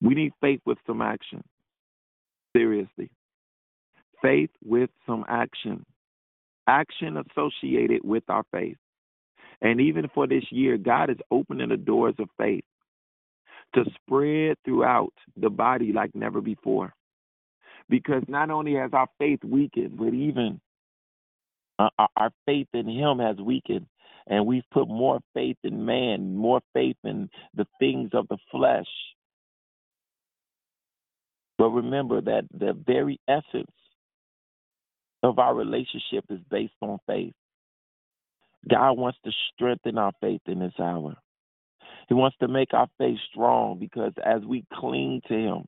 We need faith with some action. Seriously. Faith with some action. Action associated with our faith. And even for this year, God is opening the doors of faith to spread throughout the body like never before. Because not only has our faith weakened, but even our faith in Him has weakened. And we've put more faith in man, more faith in the things of the flesh but remember that the very essence of our relationship is based on faith. God wants to strengthen our faith in this hour. He wants to make our faith strong because as we cling to Him,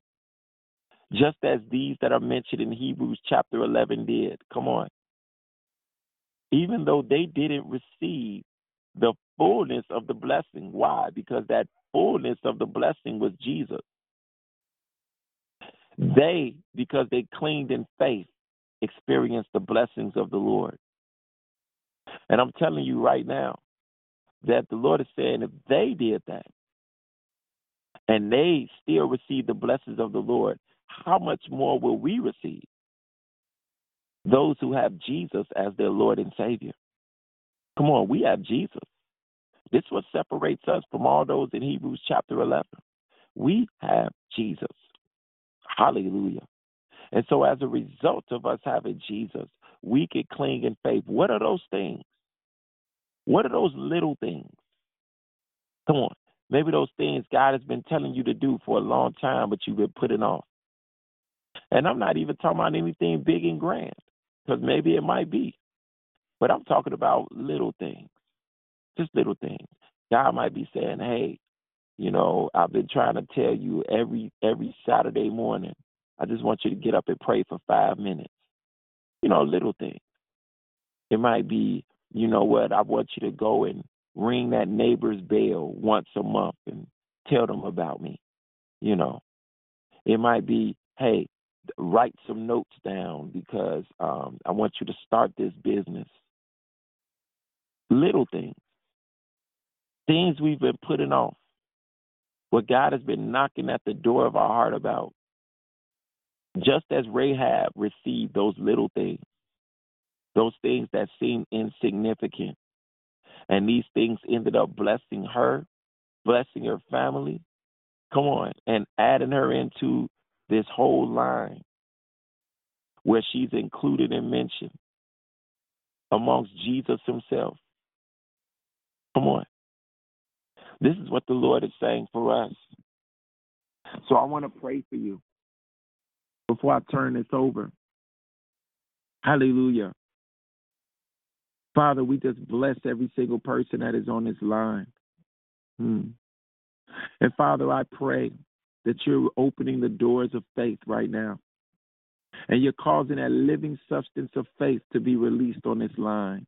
just as these that are mentioned in Hebrews chapter 11 did, come on. Even though they didn't receive the fullness of the blessing. Why? Because that fullness of the blessing was Jesus. They, because they cleaned in faith, experienced the blessings of the Lord. And I'm telling you right now that the Lord is saying if they did that and they still receive the blessings of the Lord, how much more will we receive? Those who have Jesus as their Lord and Savior. Come on, we have Jesus. This is what separates us from all those in Hebrews chapter 11. We have Jesus. Hallelujah. And so, as a result of us having Jesus, we can cling in faith. What are those things? What are those little things? Come on. Maybe those things God has been telling you to do for a long time, but you've been putting off. And I'm not even talking about anything big and grand, because maybe it might be. But I'm talking about little things, just little things. God might be saying, hey, you know, I've been trying to tell you every every Saturday morning. I just want you to get up and pray for five minutes. You know, little things. It might be, you know what, I want you to go and ring that neighbor's bell once a month and tell them about me. You know. It might be, hey, write some notes down because um, I want you to start this business. Little things, things we've been putting off, what God has been knocking at the door of our heart about. Just as Rahab received those little things, those things that seem insignificant, and these things ended up blessing her, blessing her family. Come on, and adding her into this whole line where she's included and mentioned amongst Jesus himself. Come on. This is what the Lord is saying for us. So I want to pray for you before I turn this over. Hallelujah. Father, we just bless every single person that is on this line. Hmm. And Father, I pray that you're opening the doors of faith right now. And you're causing that living substance of faith to be released on this line.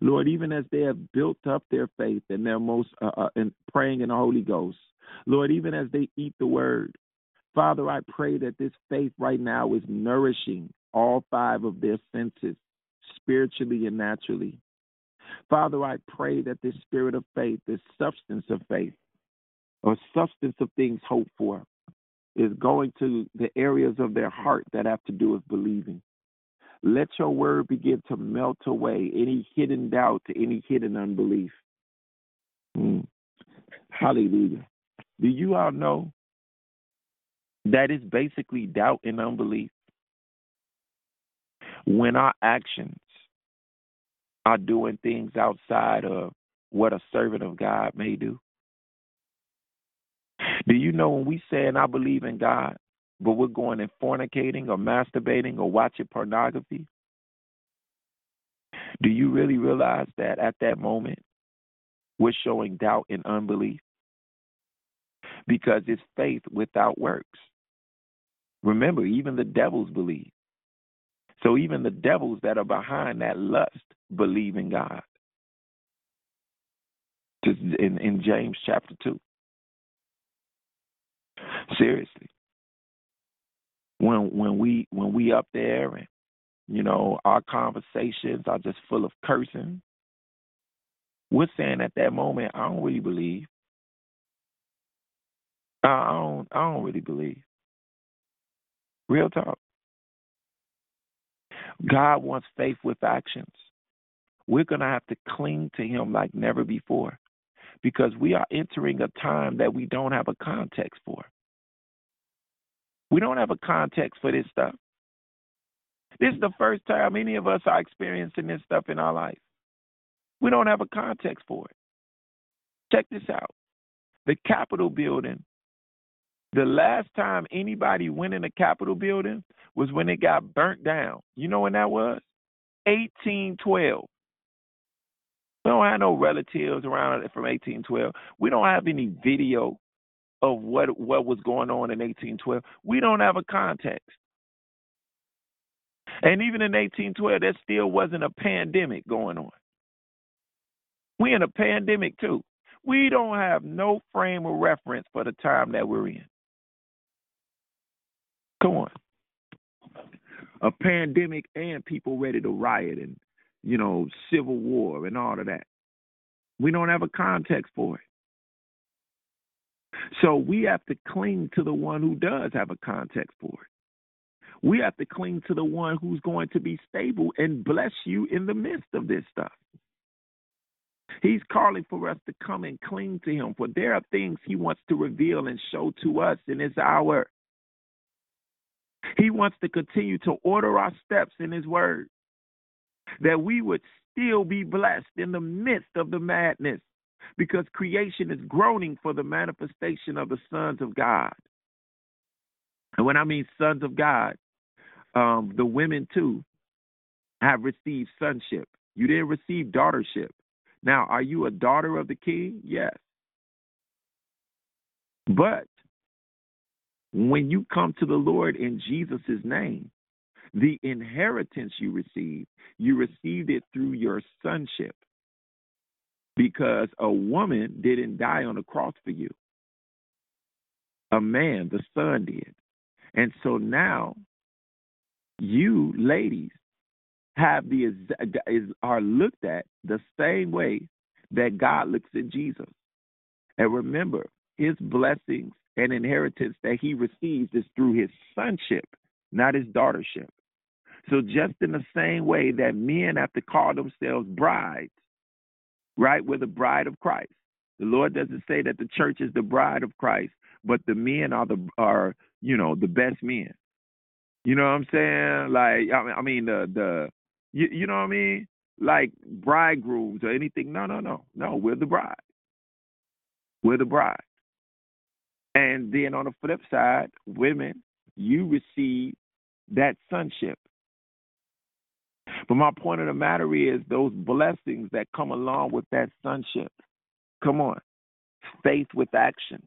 Lord, even as they have built up their faith and their most uh, uh, in praying in the Holy Ghost, Lord, even as they eat the Word, Father, I pray that this faith right now is nourishing all five of their senses, spiritually and naturally. Father, I pray that this spirit of faith, this substance of faith, or substance of things hoped for, is going to the areas of their heart that have to do with believing. Let your word begin to melt away any hidden doubt, any hidden unbelief. Mm. Hallelujah. Do you all know that is basically doubt and unbelief? When our actions are doing things outside of what a servant of God may do. Do you know when we say, and I believe in God, but we're going and fornicating or masturbating or watching pornography? Do you really realize that at that moment we're showing doubt and unbelief? Because it's faith without works. Remember, even the devils believe. So even the devils that are behind that lust believe in God. Just in, in James chapter 2. Seriously. When when we when we up there and you know, our conversations are just full of cursing. We're saying at that moment, I don't really believe. I don't I don't really believe. Real talk. God wants faith with actions. We're going to have to cling to Him like never before because we are entering a time that we don't have a context for. We don't have a context for this stuff. This is the first time any of us are experiencing this stuff in our life. We don't have a context for it. Check this out. The Capitol building, the last time anybody went in the Capitol building was when it got burnt down. You know when that was? 1812. We don't have no relatives around from 1812. We don't have any video of what what was going on in 1812. We don't have a context. And even in 1812, there still wasn't a pandemic going on. We in a pandemic too. We don't have no frame of reference for the time that we're in. Come on. A pandemic and people ready to riot and, you know, civil war and all of that. We don't have a context for it. So we have to cling to the one who does have a context for it. We have to cling to the one who's going to be stable and bless you in the midst of this stuff. He's calling for us to come and cling to him, for there are things he wants to reveal and show to us in this hour. He wants to continue to order our steps in his word, that we would still be blessed in the midst of the madness, because creation is groaning for the manifestation of the sons of God. And when I mean sons of God, um, the women too have received sonship. You didn't receive daughtership. Now, are you a daughter of the king? Yes. But when you come to the Lord in Jesus' name, the inheritance you receive, you received it through your sonship. Because a woman didn't die on the cross for you. A man, the son, did. And so now you ladies have the is are looked at the same way that God looks at Jesus. And remember, his blessings and inheritance that he receives is through his sonship, not his daughtership. So just in the same way that men have to call themselves brides, right? We're the bride of Christ. The Lord doesn't say that the church is the bride of Christ, but the men are the are you know the best men. You know what I'm saying? Like I mean, the the you, you know what I mean? Like bridegrooms or anything. No, no, no, no. We're the bride. We're the bride. And then on the flip side, women, you receive that sonship. But my point of the matter is those blessings that come along with that sonship. Come on. Faith with action.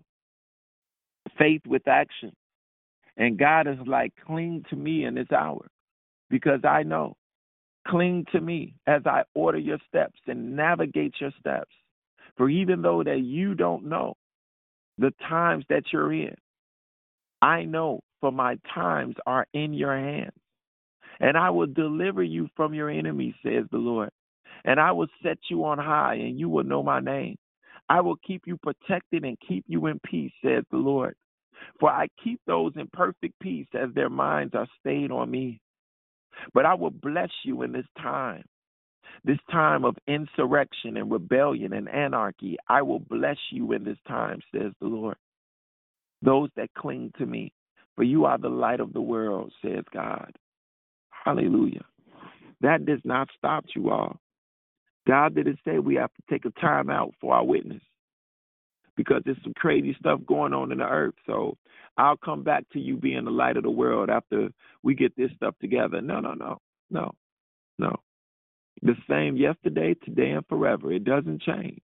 Faith with action. And God is like, cling to me in this hour because I know. Cling to me as I order your steps and navigate your steps. For even though that you don't know the times that you're in, I know for my times are in your hands. And I will deliver you from your enemies, says the Lord. And I will set you on high, and you will know my name. I will keep you protected and keep you in peace, says the Lord. For I keep those in perfect peace as their minds are stayed on me. But I will bless you in this time, this time of insurrection and rebellion and anarchy. I will bless you in this time, says the Lord. Those that cling to me, for you are the light of the world, says God. Hallelujah. That does not stop you all. God didn't say we have to take a time out for our witness because there's some crazy stuff going on in the earth. So I'll come back to you being the light of the world after we get this stuff together. No, no, no, no, no. The same yesterday, today, and forever. It doesn't change.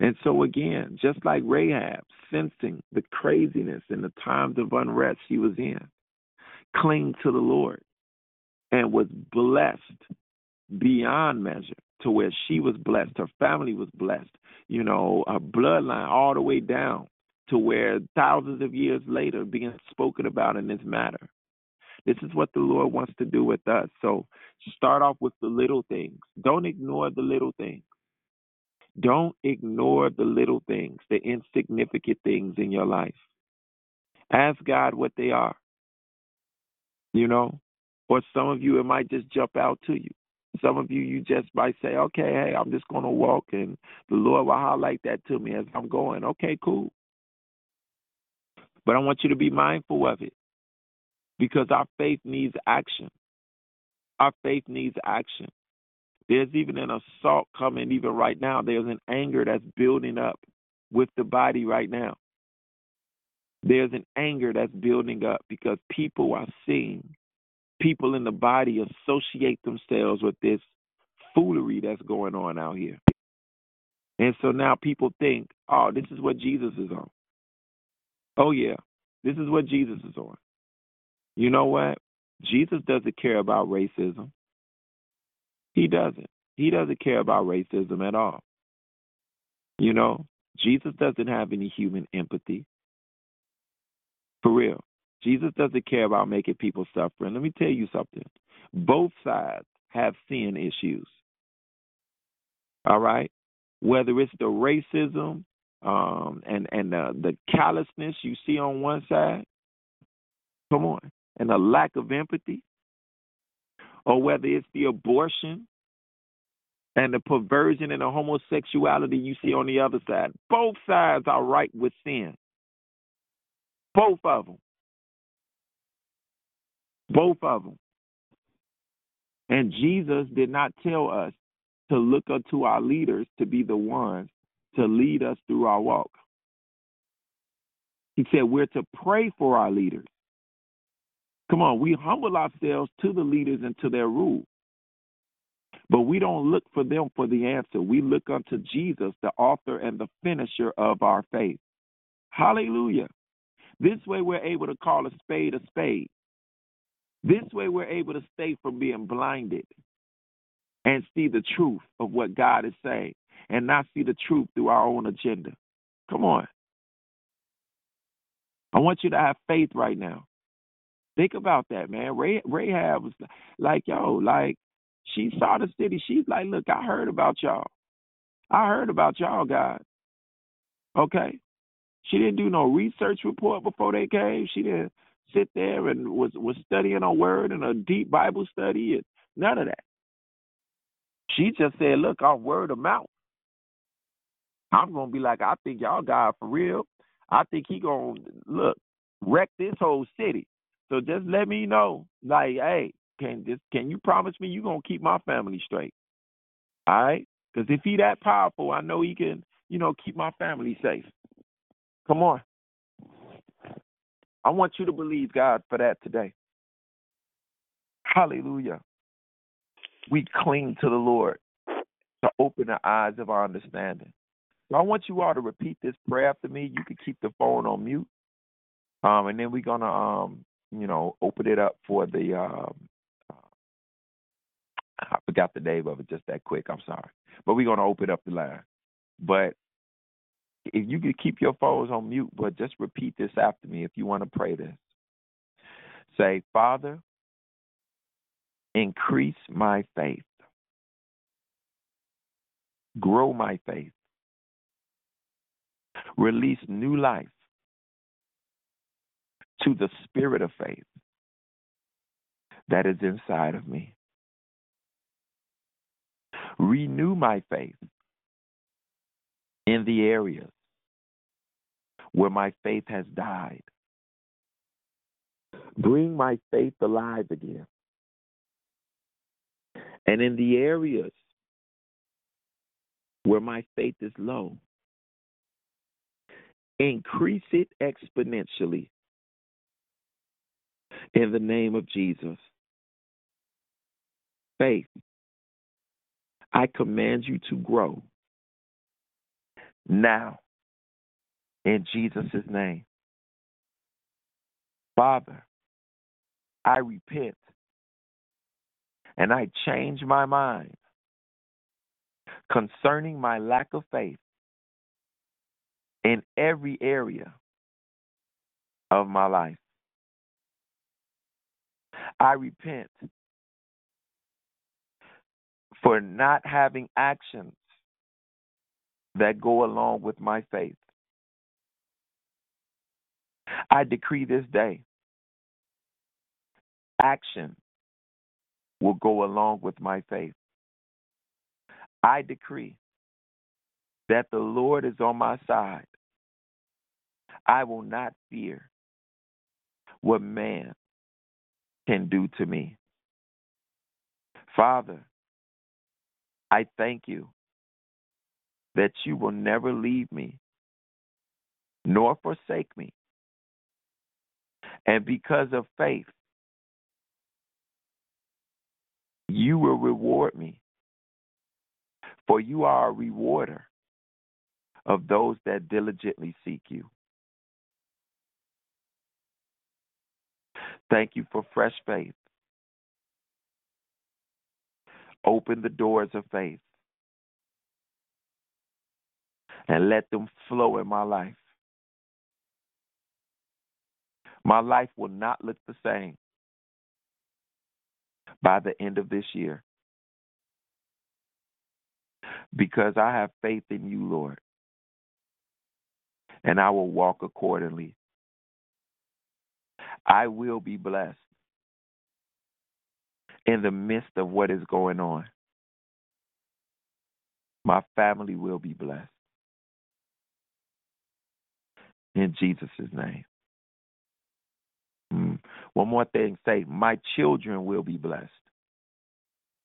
And so, again, just like Rahab, sensing the craziness and the times of unrest she was in, cling to the Lord and was blessed beyond measure to where she was blessed, her family was blessed, you know, her bloodline all the way down to where thousands of years later being spoken about in this matter. This is what the Lord wants to do with us. So start off with the little things. Don't ignore the little things. Don't ignore the little things, the insignificant things in your life. Ask God what they are. You know, or some of you, it might just jump out to you. Some of you, you just might say, okay, hey, I'm just going to walk, and the Lord will highlight that to me as I'm going. Okay, cool. But I want you to be mindful of it because our faith needs action. Our faith needs action. There's even an assault coming, even right now. There's an anger that's building up with the body right now. There's an anger that's building up because people are seeing people in the body associate themselves with this foolery that's going on out here. And so now people think, oh, this is what Jesus is on. Oh, yeah, this is what Jesus is on. You know what? Jesus doesn't care about racism. He doesn't. He doesn't care about racism at all. You know, Jesus doesn't have any human empathy. For real. Jesus doesn't care about making people suffer. And let me tell you something both sides have sin issues. All right? Whether it's the racism um, and, and the, the callousness you see on one side, come on, and the lack of empathy, or whether it's the abortion and the perversion and the homosexuality you see on the other side. Both sides are right with sin. Both of them. Both of them. And Jesus did not tell us to look unto our leaders to be the ones to lead us through our walk. He said we're to pray for our leaders. Come on, we humble ourselves to the leaders and to their rule. But we don't look for them for the answer. We look unto Jesus, the author and the finisher of our faith. Hallelujah. This way we're able to call a spade a spade. This way, we're able to stay from being blinded and see the truth of what God is saying and not see the truth through our own agenda. Come on. I want you to have faith right now. Think about that, man. Rahab was like, yo, like she saw the city. She's like, look, I heard about y'all. I heard about y'all guys. Okay. She didn't do no research report before they came. She didn't sit there and was was studying a word and a deep Bible study and none of that. She just said, look, I'm word of mouth. I'm gonna be like, I think y'all God for real. I think he gonna look wreck this whole city. So just let me know, like, hey, can just can you promise me you gonna keep my family straight? All right, because if he that powerful, I know he can, you know, keep my family safe. Come on. I want you to believe God for that today. Hallelujah. We cling to the Lord to open the eyes of our understanding. So I want you all to repeat this prayer after me. You can keep the phone on mute. Um, and then we're gonna um, you know, open it up for the um I forgot the name of it just that quick. I'm sorry. But we're gonna open up the line. But if you could keep your phones on mute, but just repeat this after me if you want to pray this. Say, Father, increase my faith, grow my faith, release new life to the spirit of faith that is inside of me. Renew my faith in the areas where my faith has died. Bring my faith alive again. And in the areas where my faith is low, increase it exponentially in the name of Jesus. Faith, I command you to grow now in Jesus' name. Father, I repent and I change my mind concerning my lack of faith in every area of my life. I repent for not having actions that go along with my faith. I decree this day action will go along with my faith. I decree that the Lord is on my side. I will not fear what man can do to me. Father, I thank you that you will never leave me nor forsake me. And because of faith, you will reward me. For you are a rewarder of those that diligently seek you. Thank you for fresh faith. Open the doors of faith and let them flow in my life. My life will not look the same by the end of this year because I have faith in you, Lord, and I will walk accordingly. I will be blessed in the midst of what is going on. My family will be blessed. In Jesus' name. Mm. One more thing say, My children will be blessed.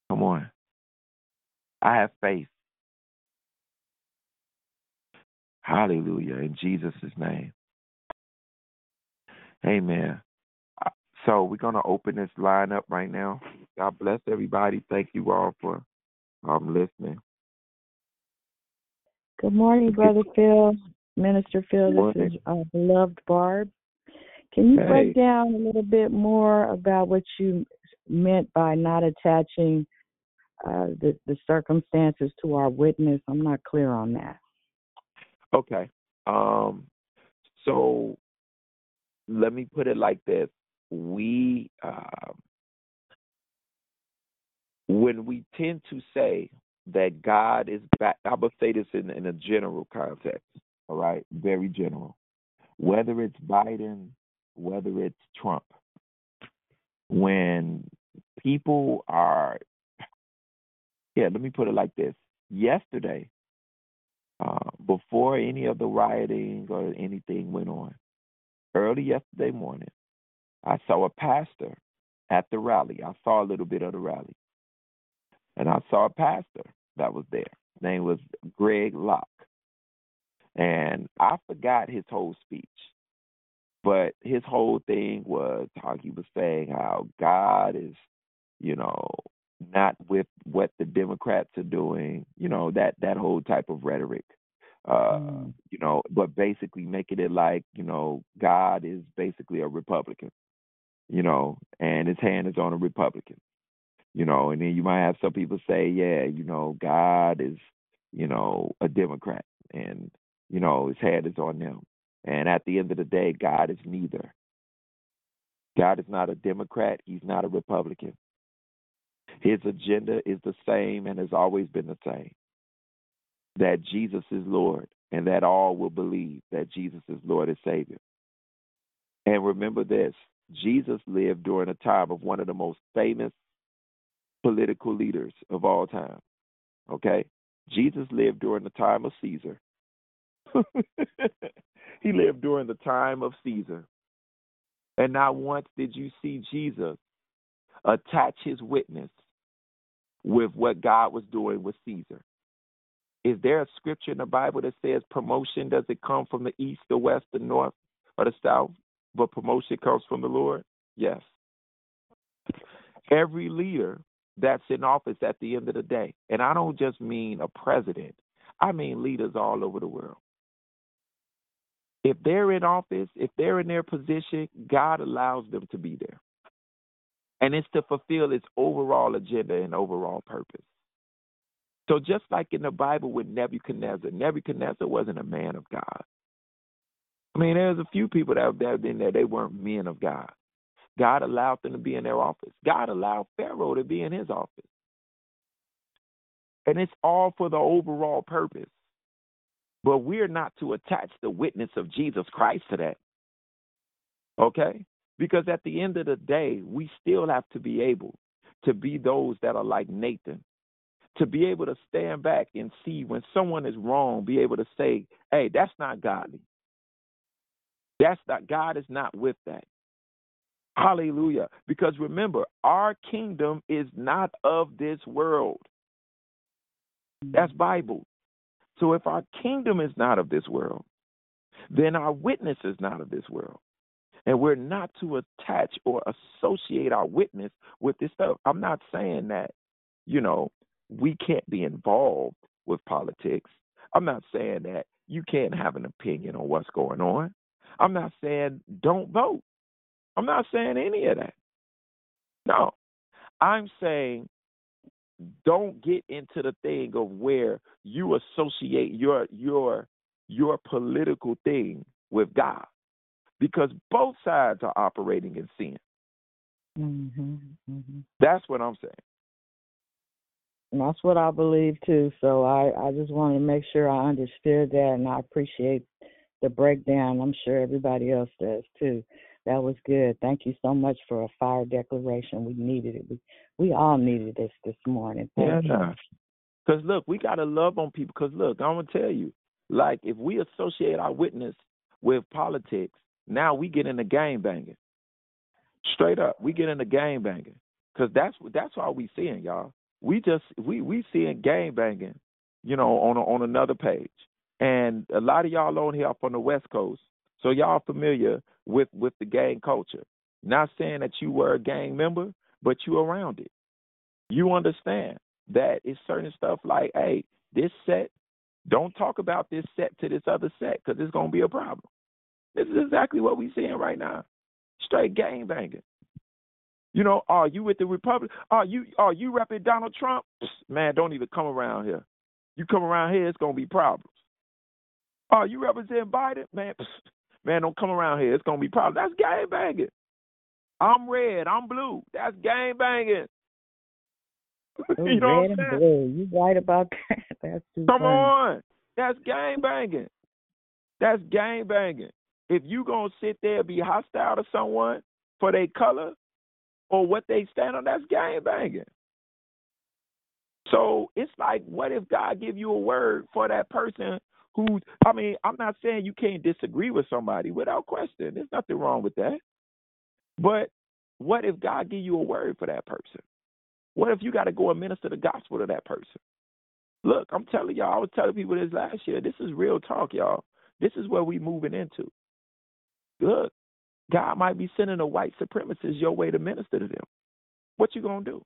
Come on. I have faith. Hallelujah. In Jesus' name. Amen. Uh, so we're going to open this line up right now. God bless everybody. Thank you all for um, listening. Good morning, Brother Phil, Minister Phil. This is uh, beloved Barb. Can you break down a little bit more about what you meant by not attaching uh, the, the circumstances to our witness? I'm not clear on that. Okay. Um, so let me put it like this. we uh, when we tend to say that God is back, I would say this in, in a general context, all right, very general. Whether it's Biden, whether it's Trump, when people are, yeah, let me put it like this. Yesterday, uh, before any of the rioting or anything went on, early yesterday morning, I saw a pastor at the rally. I saw a little bit of the rally. And I saw a pastor that was there. His name was Greg Locke. And I forgot his whole speech. But his whole thing was how he was saying how God is, you know, not with what the Democrats are doing, you know, that that whole type of rhetoric. Uh, Mm. you know, but basically making it like, you know, God is basically a Republican, you know, and his hand is on a Republican you know, and then you might have some people say, yeah, you know, God is, you know, a Democrat and, you know, his hand is on them. And at the end of the day, God is neither. God is not a Democrat, he's not a Republican. His agenda is the same and has always been the same that Jesus is Lord and that all will believe that Jesus is Lord and Savior. And remember this Jesus lived during a time of one of the most famous political leaders of all time. Okay? Jesus lived during the time of Caesar. (laughs) he lived during the time of Caesar. And not once did you see Jesus attach his witness with what God was doing with Caesar. Is there a scripture in the Bible that says promotion doesn't come from the east, the west, the north, or the south, but promotion comes from the Lord? Yes. Every leader that's in office at the end of the day, and I don't just mean a president, I mean leaders all over the world. If they're in office, if they're in their position, God allows them to be there. And it's to fulfill its overall agenda and overall purpose. So just like in the Bible with Nebuchadnezzar, Nebuchadnezzar wasn't a man of God. I mean, there's a few people that have been there, they weren't men of God. God allowed them to be in their office. God allowed Pharaoh to be in his office. And it's all for the overall purpose. But we're not to attach the witness of Jesus Christ to that. Okay? Because at the end of the day, we still have to be able to be those that are like Nathan, to be able to stand back and see when someone is wrong, be able to say, hey, that's not godly. That's not, God is not with that. Hallelujah. Because remember, our kingdom is not of this world. That's Bible. So if our kingdom is not of this world, then our witness is not of this world. And we're not to attach or associate our witness with this stuff. I'm not saying that, you know, we can't be involved with politics. I'm not saying that you can't have an opinion on what's going on. I'm not saying don't vote. I'm not saying any of that. No. I'm saying don't get into the thing of where you associate your your your political thing with God. Because both sides are operating in sin. Mhm. Mhm. That's what I'm saying. And that's what I believe too. So I I just wanted to make sure I understood that, and I appreciate the breakdown. I'm sure everybody else does too. That was good. Thank you so much for a fire declaration. We needed it. We we all needed this this morning. Yeah. Because look, we gotta love on people. Because look, I'm gonna tell you, like if we associate our witness with politics, now we get into game banging. Straight up, we get into game banging. Because that's that's all we seeing, y'all. We just we we seeing game banging, you know, on a, on another page. And a lot of y'all on here on the West Coast, so y'all familiar with with the gang culture. Not saying that you were a gang member, but you around it. You understand that it's certain stuff like, hey, this set, don't talk about this set to this other set because it's gonna be a problem. This is exactly what we're seeing right now. Straight gang banging. You know, are you with the Republic? Are you are you repping Donald Trump? (sniffs) Man, don't even come around here. You come around here, it's gonna be problems. Are you representing Biden? Man, (sniffs) man, don't come around here. It's gonna be problems. That's gang banging. I'm red, I'm blue. That's gang banging. (laughs) Ooh, you know red what I'm and saying? blue. You right about (laughs) that. That's too Come funny. on. That's gang banging. That's gang banging. If you gonna sit there and be hostile to someone for their color or what they stand on, that's gang banging. So it's like, what if God give you a word for that person who? I mean, I'm not saying you can't disagree with somebody without question. There's nothing wrong with that. But what if God give you a word for that person? What if you got to go and minister the gospel to that person? Look, I'm telling y'all, I was telling people this last year. This is real talk, y'all. This is where we moving into. Look, God might be sending a white supremacist your way to minister to them. What you gonna do?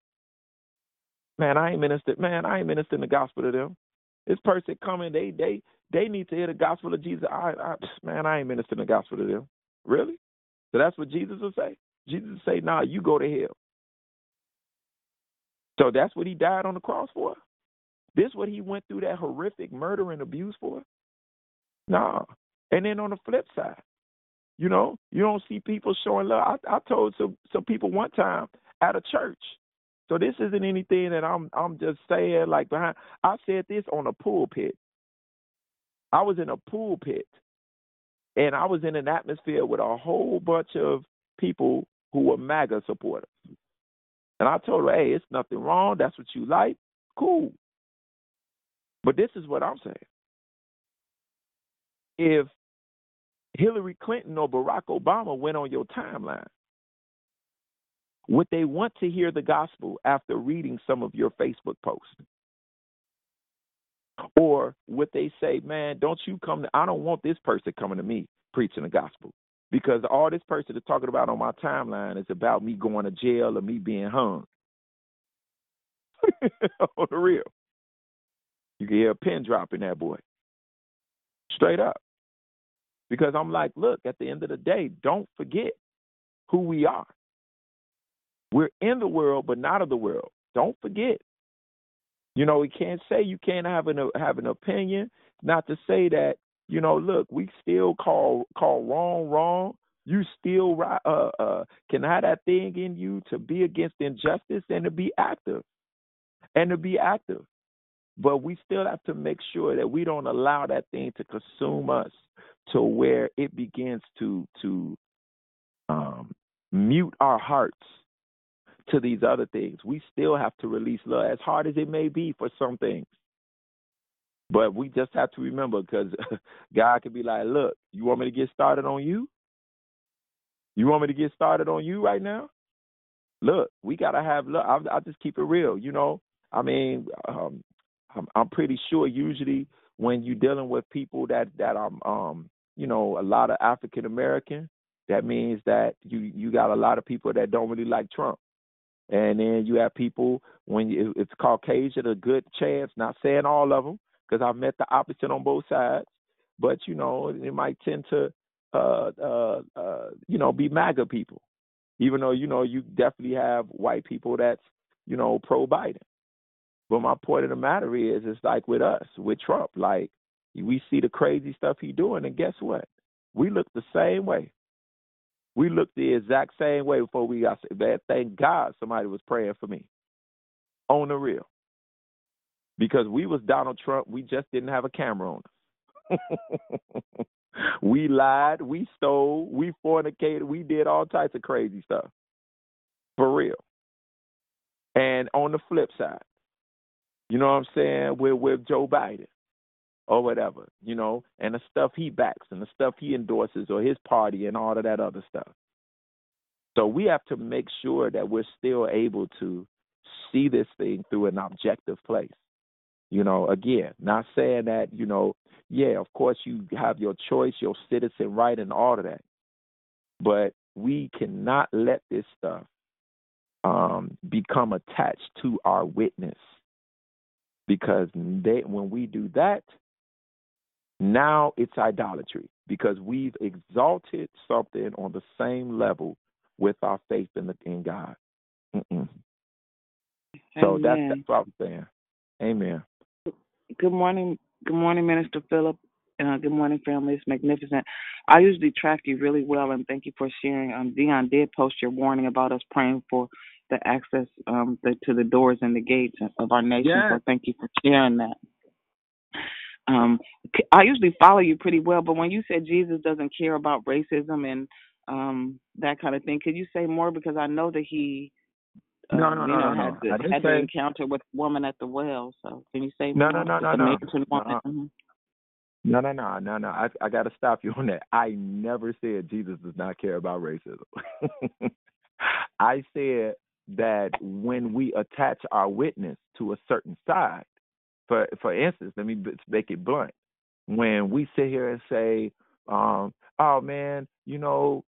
Man, I ain't ministered. Man, I ain't ministering the gospel to them. This person coming, they they they need to hear the gospel of Jesus. I, I man, I ain't ministering the gospel to them. Really? So that's what Jesus will say. Jesus will say, "Nah, you go to hell." So that's what he died on the cross for. This what he went through that horrific murder and abuse for. Nah. And then on the flip side, you know, you don't see people showing love. I, I told some some people one time at a church. So this isn't anything that I'm I'm just saying like behind. I said this on a pulpit. I was in a pulpit, and I was in an atmosphere with a whole bunch of people who were MAGA supporters. And I told her, hey, it's nothing wrong. That's what you like. Cool. But this is what I'm saying. If Hillary Clinton or Barack Obama went on your timeline, would they want to hear the gospel after reading some of your Facebook posts? Or would they say, man, don't you come to, I don't want this person coming to me preaching the gospel because all this person is talking about on my timeline is about me going to jail or me being hung. (laughs) Oh, on the real. You can hear a pin drop in that boy. Straight up. Because I'm like, look, at the end of the day, don't forget who we are. We're in the world, but not of the world. Don't forget. You know, we can't say you can't have an have an opinion. Not to say that you know, look, we still call call wrong wrong. You still uh, uh, can have that thing in you to be against injustice and to be active, and to be active. But we still have to make sure that we don't allow that thing to consume us to where it begins to to um, mute our hearts to these other things. We still have to release love, as hard as it may be for some things. But we just have to remember because (laughs) God could be like, look, you want me to get started on you? You want me to get started on you right now? Look, we got to have love. I'll, just keep it real. You know, I mean, um, I'm, I'm pretty sure usually when you're dealing with people that, that are, um, you know, a lot of African American, that means that you, you got a lot of people that don't really like Trump. And then you have people when you, it's Caucasian, a good chance. Not saying all of them, because I've met the opposite on both sides. But you know, it might tend to, uh, uh, uh, you know, be MAGA people. Even though you know you definitely have white people that's you know pro Biden. But my point of the matter is, it's like with us, with Trump. Like we see the crazy stuff he doing, and guess what? We look the same way. We looked the exact same way before we got saved. Thank God somebody was praying for me. On the real. Because we was Donald Trump, we just didn't have a camera on us. (laughs) we lied, we stole, we fornicated, we did all types of crazy stuff. For real. And on the flip side, you know what I'm saying, we're with Joe Biden or whatever, you know, and the stuff he backs and the stuff he endorses or his party and all of that other stuff. So we have to make sure that we're still able to see this thing through an objective place. You know, again, not saying that, you know, yeah, of course you have your choice, your citizen right and all of that. But we cannot let this stuff um, become attached to our witness. Because they, when we do that, now it's idolatry because we've exalted something on the same level with our faith in, the, in God. Mm-mm. So that's, that's what I'm saying. Amen. Good morning. Good morning, Minister Philip. Uh, good morning, family. It's magnificent. I usually track you really well, and thank you for sharing. Um, Dion did post your warning about us praying for the access um, the, to the doors and the gates of our nation. Yes. So thank you for sharing that. Um, I usually follow you pretty well, but when you said Jesus doesn't care about racism and um, that kind of thing, could you say more? Because I know that he uh, No, no, you no, know, no, had no. the, had the say- encounter with the woman at the well. So can you say No, more? no, no, no, no. Woman? Uh-uh. Mhm. No, no, no, no, no. I I got to stop you on that. I never said Jesus does not care about racism. (laughs) I said that when we attach our witness to a certain side, for for instance, let me make it blunt. When we sit here and say, um, "Oh man, you know,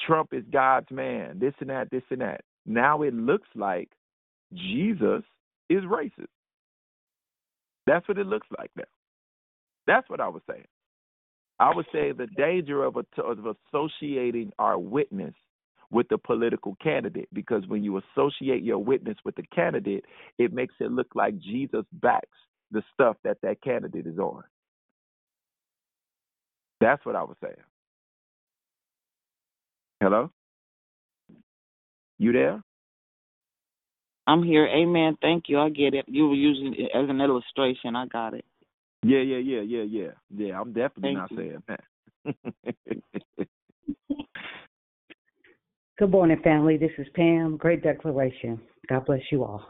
Trump is God's man," this and that, this and that. Now it looks like Jesus is racist. That's what it looks like now. That's what I was saying. I would say the danger of, a, of associating our witness with the political candidate, because when you associate your witness with the candidate, it makes it look like Jesus backs the stuff that that candidate is on. That's what I was saying. Hello? You there? I'm here. Amen. Thank you. I get it. You were using it as an illustration. I got it. Yeah, yeah, yeah, yeah, yeah. Yeah, I'm definitely Thank not you. saying that. (laughs) Good morning, family. This is Pam. Great declaration. God bless you all.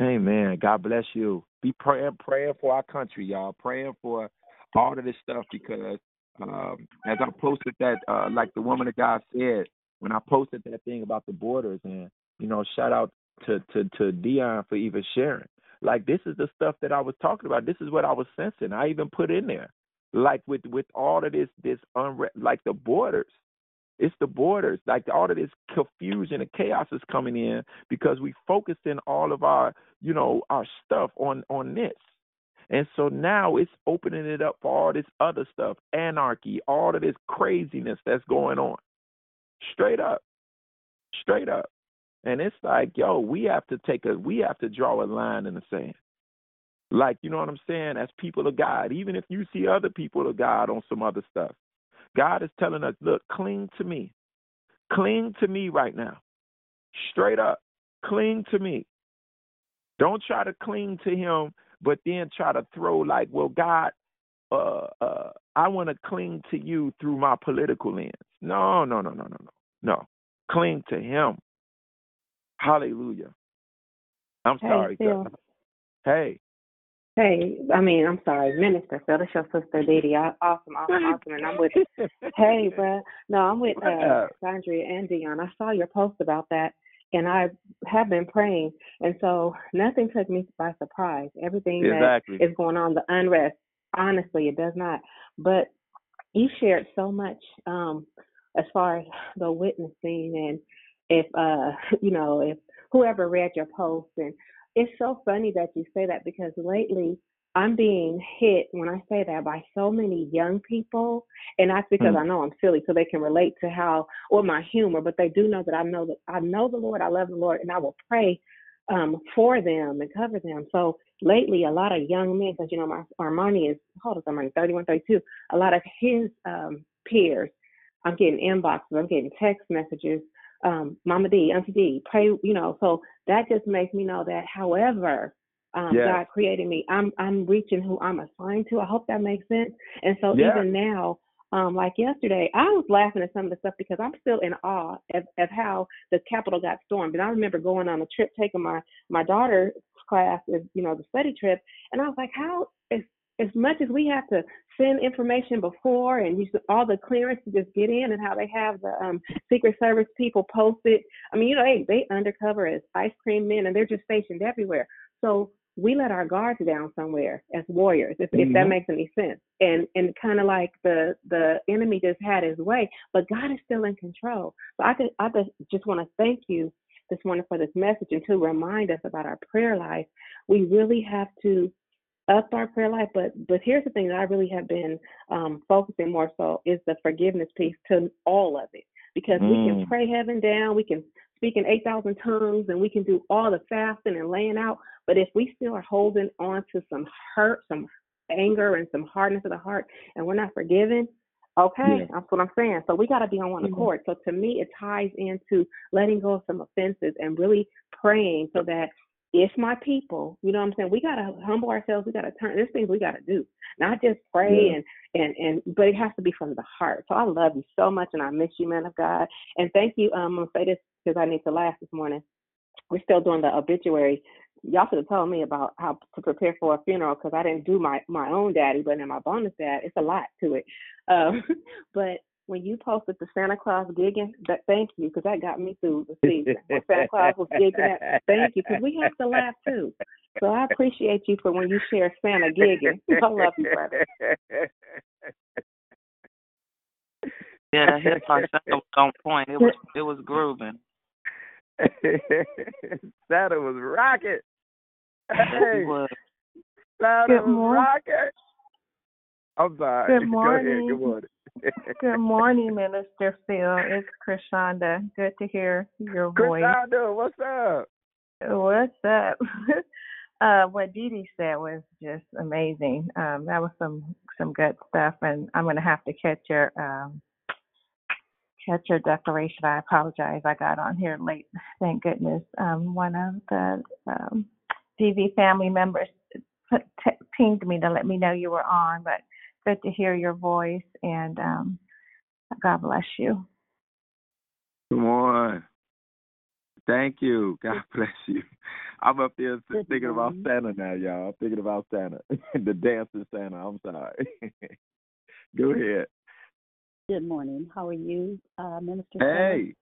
Amen. God bless you. Be praying, praying for our country, y'all. Praying for all of this stuff because um, as I posted that, uh, like the woman of God said, when I posted that thing about the borders, and you know, shout out to to to Dion for even sharing. Like this is the stuff that I was talking about. This is what I was sensing. I even put in there, like with with all of this this unre- like the borders. It's the borders, like all of this confusion and chaos is coming in because we focused in all of our, you know, our stuff on on this. And so now it's opening it up for all this other stuff, anarchy, all of this craziness that's going on. Straight up. Straight up. And it's like, yo, we have to take a we have to draw a line in the sand. Like, you know what I'm saying? As people of God, even if you see other people of God on some other stuff, God is telling us, look, cling to me. Cling to me right now. Straight up. Cling to me. Don't try to cling to him, but then try to throw like, well, God, uh, uh, I want to cling to you through my political lens. No, no, no, no, no, no. No. Cling to him. Hallelujah. I'm sorry. God. Hey. Hey, I mean, I'm sorry, Minister Phil. That's your sister Didi. Awesome, awesome, awesome. And I'm with, hey, (laughs) bruh. No, I'm with uh, Sandria and Dion. I saw your post about that, and I have been praying. And so nothing took me by surprise. Everything Exactly. that is going on, the unrest, honestly, it does not. But you shared so much um, as far as the witnessing and if uh (laughs) you know if whoever read your post and it's so funny that you say that because lately I'm being hit when I say that by so many young people and that's because Hmm. I know I'm silly so they can relate to how or my humor but they do know that I know that I know the Lord I love the Lord and I will pray um for them and cover them. So lately a lot of young men because you know my Armani is hold on Armani? 31 32 a lot of his um peers I'm getting inboxes I'm getting text messages um, Mama D, Auntie D, pray, you know, so that just makes me know that however um Yes. God created me, I'm I'm reaching who I'm assigned to. I hope that makes sense. And so Yeah. even now, um, like yesterday, I was laughing at some of the stuff because I'm still in awe of, of how the Capitol got stormed. And I remember going on a trip, taking my my daughter's class, is you know, the study trip, and I was like, how as as much as we have to send information before and use all the clearance to just get in, and how they have the um, Secret Service people posted. I mean, you know, they they undercover as ice cream men, and they're just stationed everywhere. So we let our guards down somewhere as warriors, if, if that Mhm. makes any sense. And and kind of like the the enemy just had his way, but God is still in control. So I could I just want to thank you this morning for this message and to remind us about our prayer life. We really have to up our prayer life, but but here's the thing that I really have been um, focusing more so is the forgiveness piece to all of it because we can Mm. pray heaven down, we can speak in eight thousand tongues, and we can do all the fasting and laying out. But if we still are holding on to some hurt, some anger and some hardness of the heart, and we're not forgiven. Okay, Yeah. that's what I'm saying. So we got to be on one Mhm. accord. So to me, it ties into letting go of some offenses and really praying so that if my people, you know what I'm saying, we got to humble ourselves. We got to turn. There's things we got to do, not just pray Yeah. and and and. But it has to be from the heart. So I love you so much, and I miss you, man of God. And thank you. Um, I'm gonna say this because I need to laugh this morning. We're still doing the obituary. Y'all should have told me about how to prepare for a funeral because I didn't do my my own daddy, but in my bonus dad, it's a lot to it. Um, (laughs) but when you posted the Santa Claus gigging, that thank you because that got me through the season. When Santa Claus was gigging, at, thank you because we have to laugh too. So I appreciate you for when you share Santa gigging. (laughs) I love you, brother. Yeah, that hip hop was on point. It was it was grooving. (laughs) Santa was rocking. Hey, It was. Santa Good was morning. rocking. I'm sorry. Good (laughs) Go ahead. morning. Good morning. Good morning, Minister Phil. It's Krishanda. Good to hear your voice. Krishanda, what's up? What's up? (laughs) uh, what Dee Dee said was just amazing. Um, that was some some good stuff, and I'm gonna have to catch your um, catch your declaration. I apologize. I got on here late. Thank goodness. Um, one of the um, DV family members pinged me to let me know you were on, but good to hear your voice, and um, God bless you. Come on. Thank you. God (laughs) bless you. I'm up there Good thinking about. Santa now, y'all. I'm thinking about Santa. (laughs) the dancing Santa. I'm sorry. (laughs) Go ahead. Good morning. How are you, uh, Minister Hey. Phillips?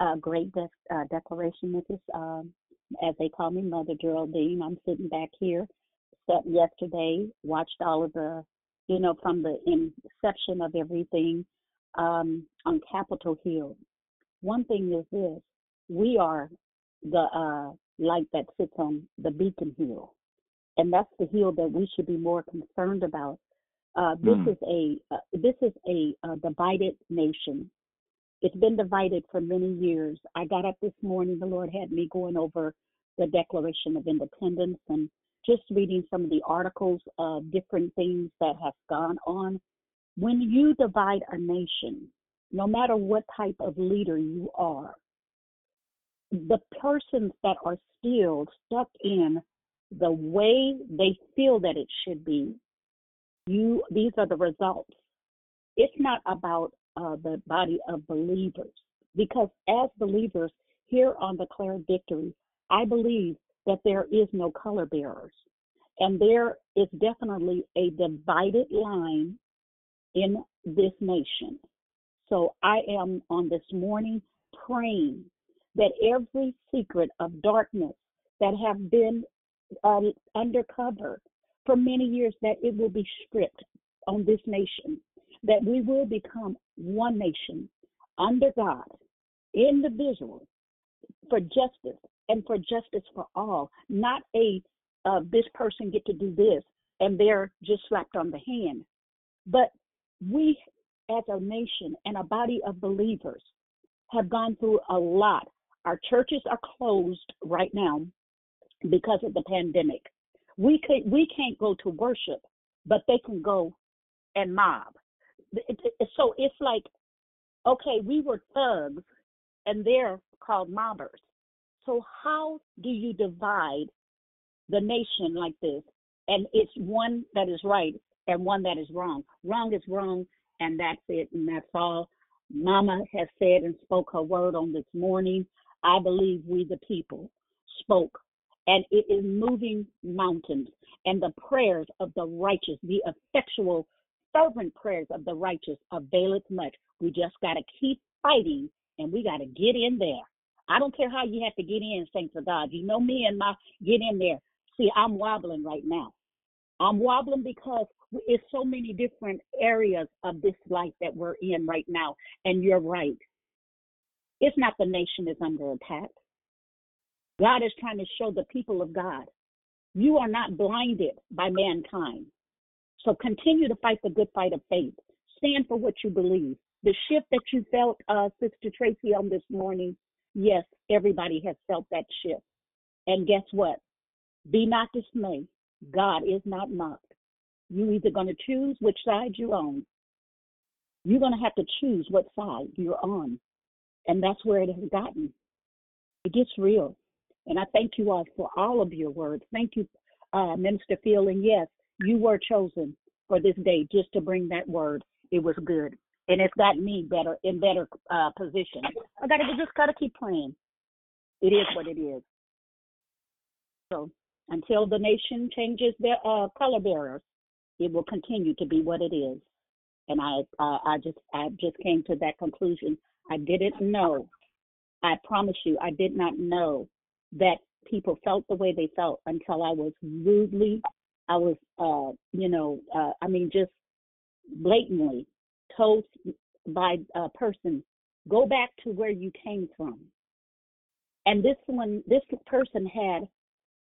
Uh, great de- uh, declaration, Mrs. Um, as they call me, Mother Geraldine. I'm sitting back here. Slept yesterday. Watched all of the, you know, from the inception of everything um, on Capitol Hill. One thing is this: we are the uh, light that sits on the beacon hill, and that's the hill that we should be more concerned about. Uh, this Mm. is a uh, this is a, uh divided nation. It's been divided for many years. I got up this morning. The Lord had me going over the Declaration of Independence and just reading some of the articles of different things that have gone on. When you divide a nation, no matter what type of leader you are, the persons that are still stuck in the way they feel that it should be, you these are the results. It's not about uh, the body of believers because as believers here on the Declare Victory, I believe that there is no color bearers, and there is definitely a divided line in this nation. So I am on this morning praying that every secret of darkness that have been uh, undercover for many years, that it will be stripped on this nation, that we will become one nation under God, individual for justice and for justice for all, not a uh, this person get to do this and they're just slapped on the hand, but we as a nation and a body of believers have gone through a lot. Our churches are closed right now because of the pandemic. We could we can't go to worship, but they can go and mob. So it's like, okay, we were thugs and they're called mobbers. So how do you divide the nation like this? And it's one that is right and one that is wrong. Wrong is wrong, and that's it, and that's all. Mama has said and spoke her word on this morning. I believe we, the people, spoke, and it is moving mountains. And the prayers of the righteous, the effectual, fervent prayers of the righteous availeth much. We just got to keep fighting, and we got to get in there. I don't care how you have to get in, saints of God. You know me and my get in there. See, I'm wobbling right now. I'm wobbling because it's so many different areas of this life that we're in right now. And you're right. It's not the nation is under attack. God is trying to show the people of God you are not blinded by mankind. So continue to fight the good fight of faith. Stand for what you believe. The shift that you felt, uh, Sister Tracy, on this morning, yes, everybody has felt that shift. And guess what? Be not dismayed. God is not mocked. You either going to choose which side you're on. You're going to have to choose what side you're on. And that's where it has gotten. It gets real. And I thank you all for all of your words. Thank you, uh, Minister Phil. And yes, you were chosen for this day just to bring that word. It was good. And it's got me better in better uh, position. I gotta just gotta keep praying. It is what it is. So until the nation changes their uh, color bearers, it will continue to be what it is. And I, uh, I just, I just came to that conclusion. I didn't know. I promise you, I did not know that people felt the way they felt until I was rudely, I was, uh, you know, uh, I mean, just blatantly told by a person, go back to where you came from. And this one, this person had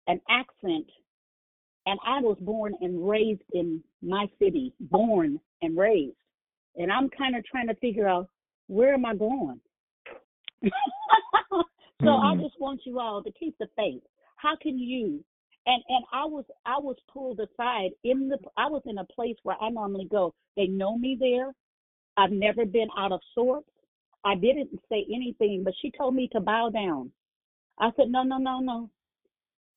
an accent, and I was born and raised in my city, born and raised. And I'm kind of trying to figure out where am I going? (laughs) so mm-hmm. I just want you all to keep the faith. How can you? And and I was I was pulled aside in the I was in a place where I normally go. They know me there. I've never been out of sorts. I didn't say anything, but she told me to bow down. I said, no, no, no, no.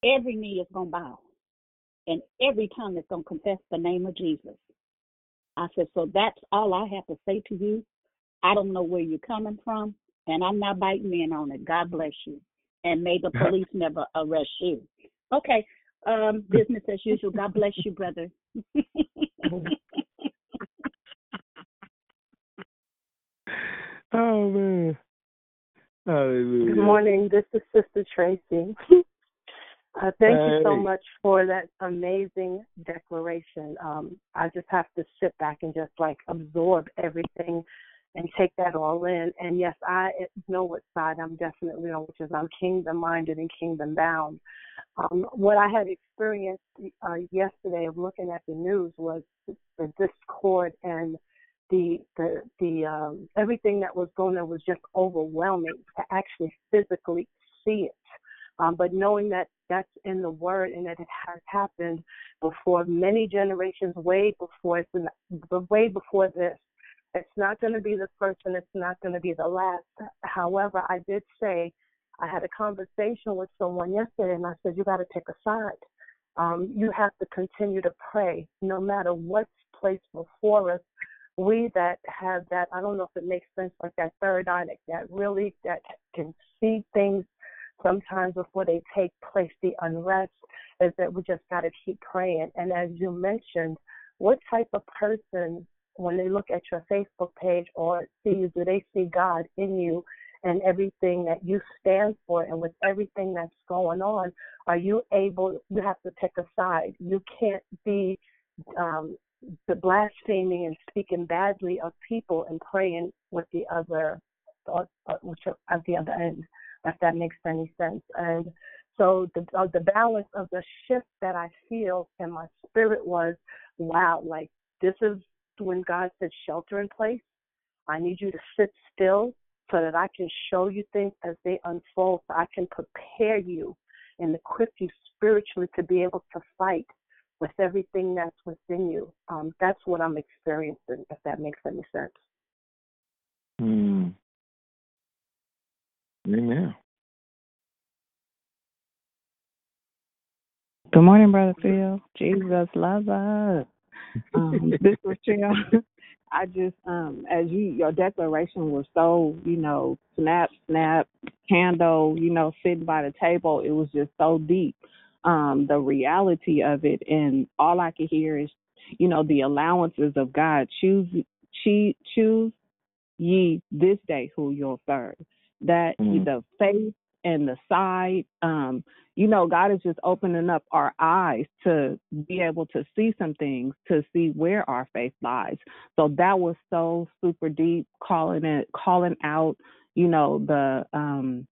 Every knee is going to bow, and every tongue is going to confess the name of Jesus. I said, so that's all I have to say to you. I don't know where you're coming from, and I'm not biting in on it. God bless you. And may the (laughs) police never arrest you. Okay, um, (laughs) business as usual. God bless you, brother. (laughs) oh, man. Hallelujah. Good morning. This is Sister Tracy. (laughs) Uh, thank hey. you so much for that amazing declaration. Um, I just have to sit back and just like absorb everything and take that all in. And yes, I know what side I'm definitely on, which is I'm kingdom minded and kingdom bound. Um, what I had experienced uh, yesterday of looking at the news was the discord and the the the um, everything that was going on was just overwhelming to actually physically see it. Um, but knowing that that's in the word and that it has happened before many generations, way before it's in, way before this. It's not going to be the first and it's not going to be the last. However, I did say I had a conversation with someone yesterday and I said, you got to take a side. Um, you have to continue to pray no matter what's placed before us. We that have that, I don't know if it makes sense, like that third eye that, really that can see things sometimes before they take place, the unrest is that we just got to keep praying. And as you mentioned, what type of person, when they look at your Facebook page or see you, do they see God in you and everything that you stand for and with everything that's going on, are you able, you have to pick a side. You can't be um, the blaspheming and speaking badly of people and praying with the other, uh, which at the other end if that makes any sense. And so the uh, the balance of the shift that I feel in my spirit was, wow, like this is when God said shelter in place. I need you to sit still so that I can show you things as they unfold, so I can prepare you and equip you spiritually to be able to fight with everything that's within you. Um, that's what I'm experiencing, if that makes any sense. Hmm. Amen. Good morning, Brother Phil. Jesus loves us. Um, (laughs) this was Jill. (laughs) I just, um, as you, your declaration was so, you know, snap, snap, candle, you know, sitting by the table. It was just so deep. Um, the reality of it, and all I could hear is, you know, the allowances of God. Choose, choose, choose ye this day who you'll serve that mm-hmm. the faith and the side um you know god is just opening up our eyes to be able to see some things to see where our faith lies so that was so super deep calling it calling out you know the um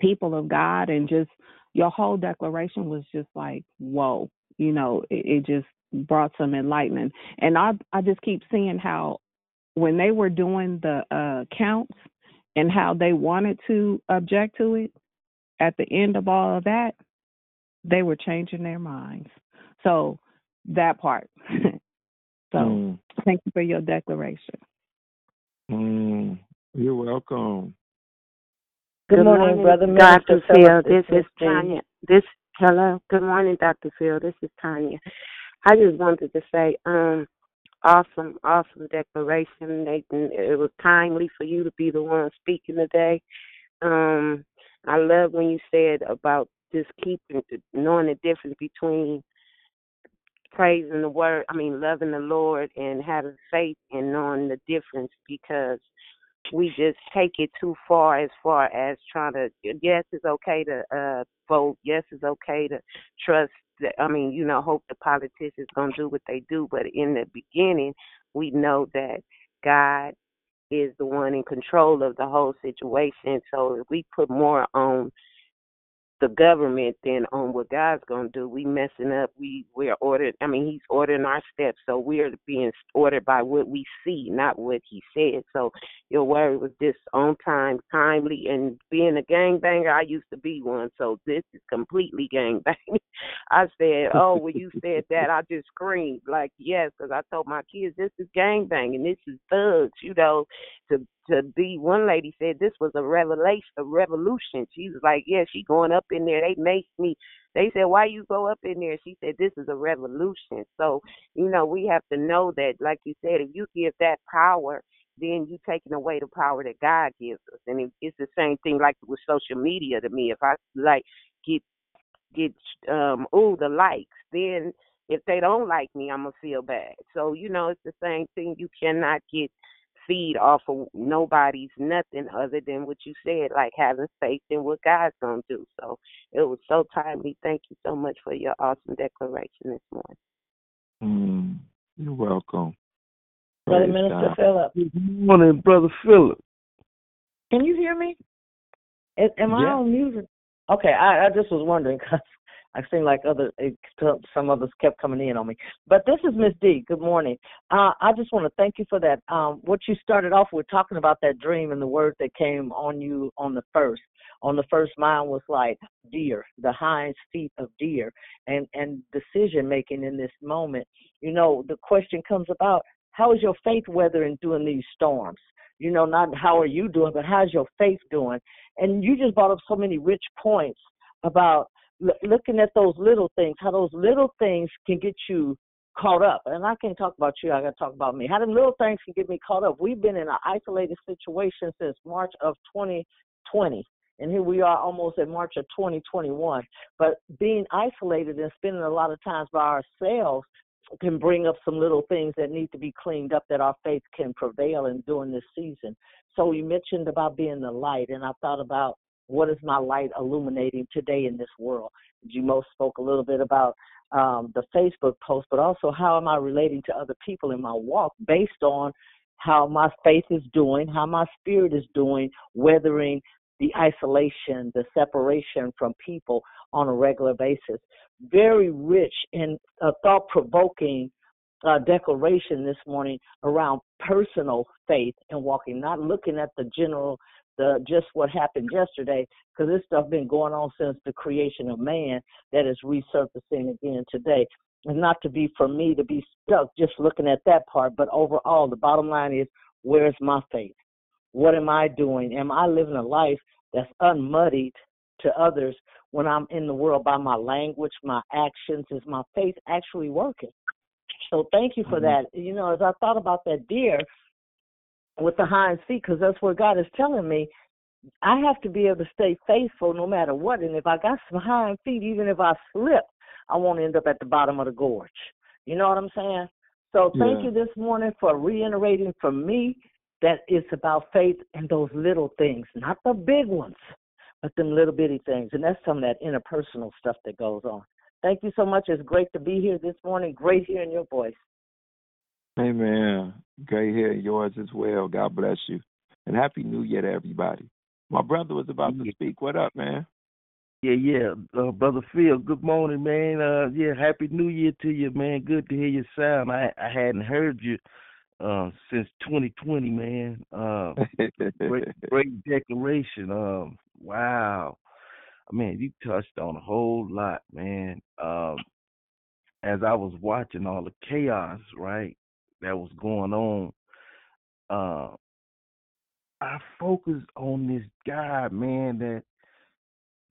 people of god and just your whole declaration was just like whoa you know it, it just brought some enlightenment and i i just keep seeing how when they were doing the uh counts and how they wanted to object to it, at the end of all of that, they were changing their minds. So that part. (laughs) so Mm. thank you for your declaration. Mm. You're welcome. Good, Good morning, morning, Brother Dr. Minister Phil. Phillips. This This is is Miss Jean. Tanya. This hello. Good morning, Dr. Phil. This is Tanya. I just wanted to say, um, awesome, awesome declaration, Nathan. It was timely for you to be the one speaking today. Um, I love when you said about just keeping knowing the difference between praising the word, I mean loving the Lord and having faith and knowing the difference because we just take it too far as far as trying to yes it's okay to uh vote, yes it's okay to trust that I mean, you know, hope the politicians gonna do what they do, but in the beginning we know that God is the one in control of the whole situation. So if we put more on the government than on what God's gonna do. We messing up. We we're ordered. I mean, He's ordering our steps, so we're being ordered by what we see, not what He said. So your word was just on time, timely, and being a gangbanger, I used to be one, so this is completely gangbanging. (laughs) I said, oh, when you said that, I just screamed like yes, because I told my kids this is gangbanging, this is thugs, you know, to to be one lady said this was a revelation a revolution. She was like, Yeah, she going up in there. They make me they said, Why you go up in there? She said, This is a revolution. So, you know, we have to know that, like you said, if you give that power, then you taking away the power that God gives us. And it's the same thing like with social media to me. If I like get get um ooh the likes, then if they don't like me, I'm gonna feel bad. So you know, it's the same thing. You cannot get feed off of nobody's nothing other than what you said, like having faith in what God's gonna do. So it was so timely. Thank you so much for your awesome declaration this morning. Mm. You're welcome. Brother Praise Minister God. Phillips. Good morning, Brother Philip. Can you hear me? Am am I Yeah. on music? Okay, I, I just was wondering because I seem like other some others kept coming in on me. But this is Miss D. Good morning. Uh, I just want to thank you for that. Um, what you started off with talking about that dream and the word that came on you on the first. On the first, mine was like deer, the hind feet of deer, and and decision making in this moment. You know, the question comes about: How is your faith weathering during these storms? You know, not how are you doing, but how's your faith doing? And you just brought up so many rich points about l- looking at those little things, how those little things can get you caught up. And I can't talk about you, I got to talk about me. How the little things can get me caught up. We've been in an isolated situation since March of 2020. And here we are almost in March of 2021. But being isolated and spending a lot of times by ourselves can bring up some little things that need to be cleaned up that our faith can prevail in during this season. So you mentioned about being the light, and I thought about what is my light illuminating today in this world. You most spoke a little bit about um, the Facebook post, but also how am I relating to other people in my walk based on how my faith is doing, how my spirit is doing, weathering the isolation, the separation from people on a regular basis. Very rich and thought provoking uh, declaration this morning around personal faith and walking, not looking at the general, the just what happened yesterday, because this stuff been going on since the creation of man that is resurfacing again today. And not to be for me to be stuck just looking at that part, but overall, the bottom line is where's my faith? What am I doing? Am I living a life that's unmuddied to others when I'm in the world by my language, my actions? Is my faith actually working? So thank you for mm-hmm. that. You know, as I thought about that deer with the hind feet, because that's what God is telling me. I have to be able to stay faithful no matter what. And if I got some hind feet, even if I slip, I won't end up at the bottom of the gorge. You know what I'm saying? So thank Yeah. you this morning for reiterating for me that it's about faith and those little things, not the big ones, but them little bitty things. And that's some of that interpersonal stuff that goes on. Thank you so much. It's great to be here this morning. Great hearing your voice. Amen. Great hearing yours as well. God bless you. And Happy New Year to everybody. My brother was about to speak. What up, man? Yeah, yeah, uh, brother Phil. Good morning, man. Uh, yeah, happy New Year to you, man. Good to hear your sound. I I hadn't heard you uh, since 2020, man. Uh, great, (laughs) great declaration. Um, wow, man, you touched on a whole lot, man. Um, as I was watching all the chaos, right, that was going on, uh, I focused on this guy, man, that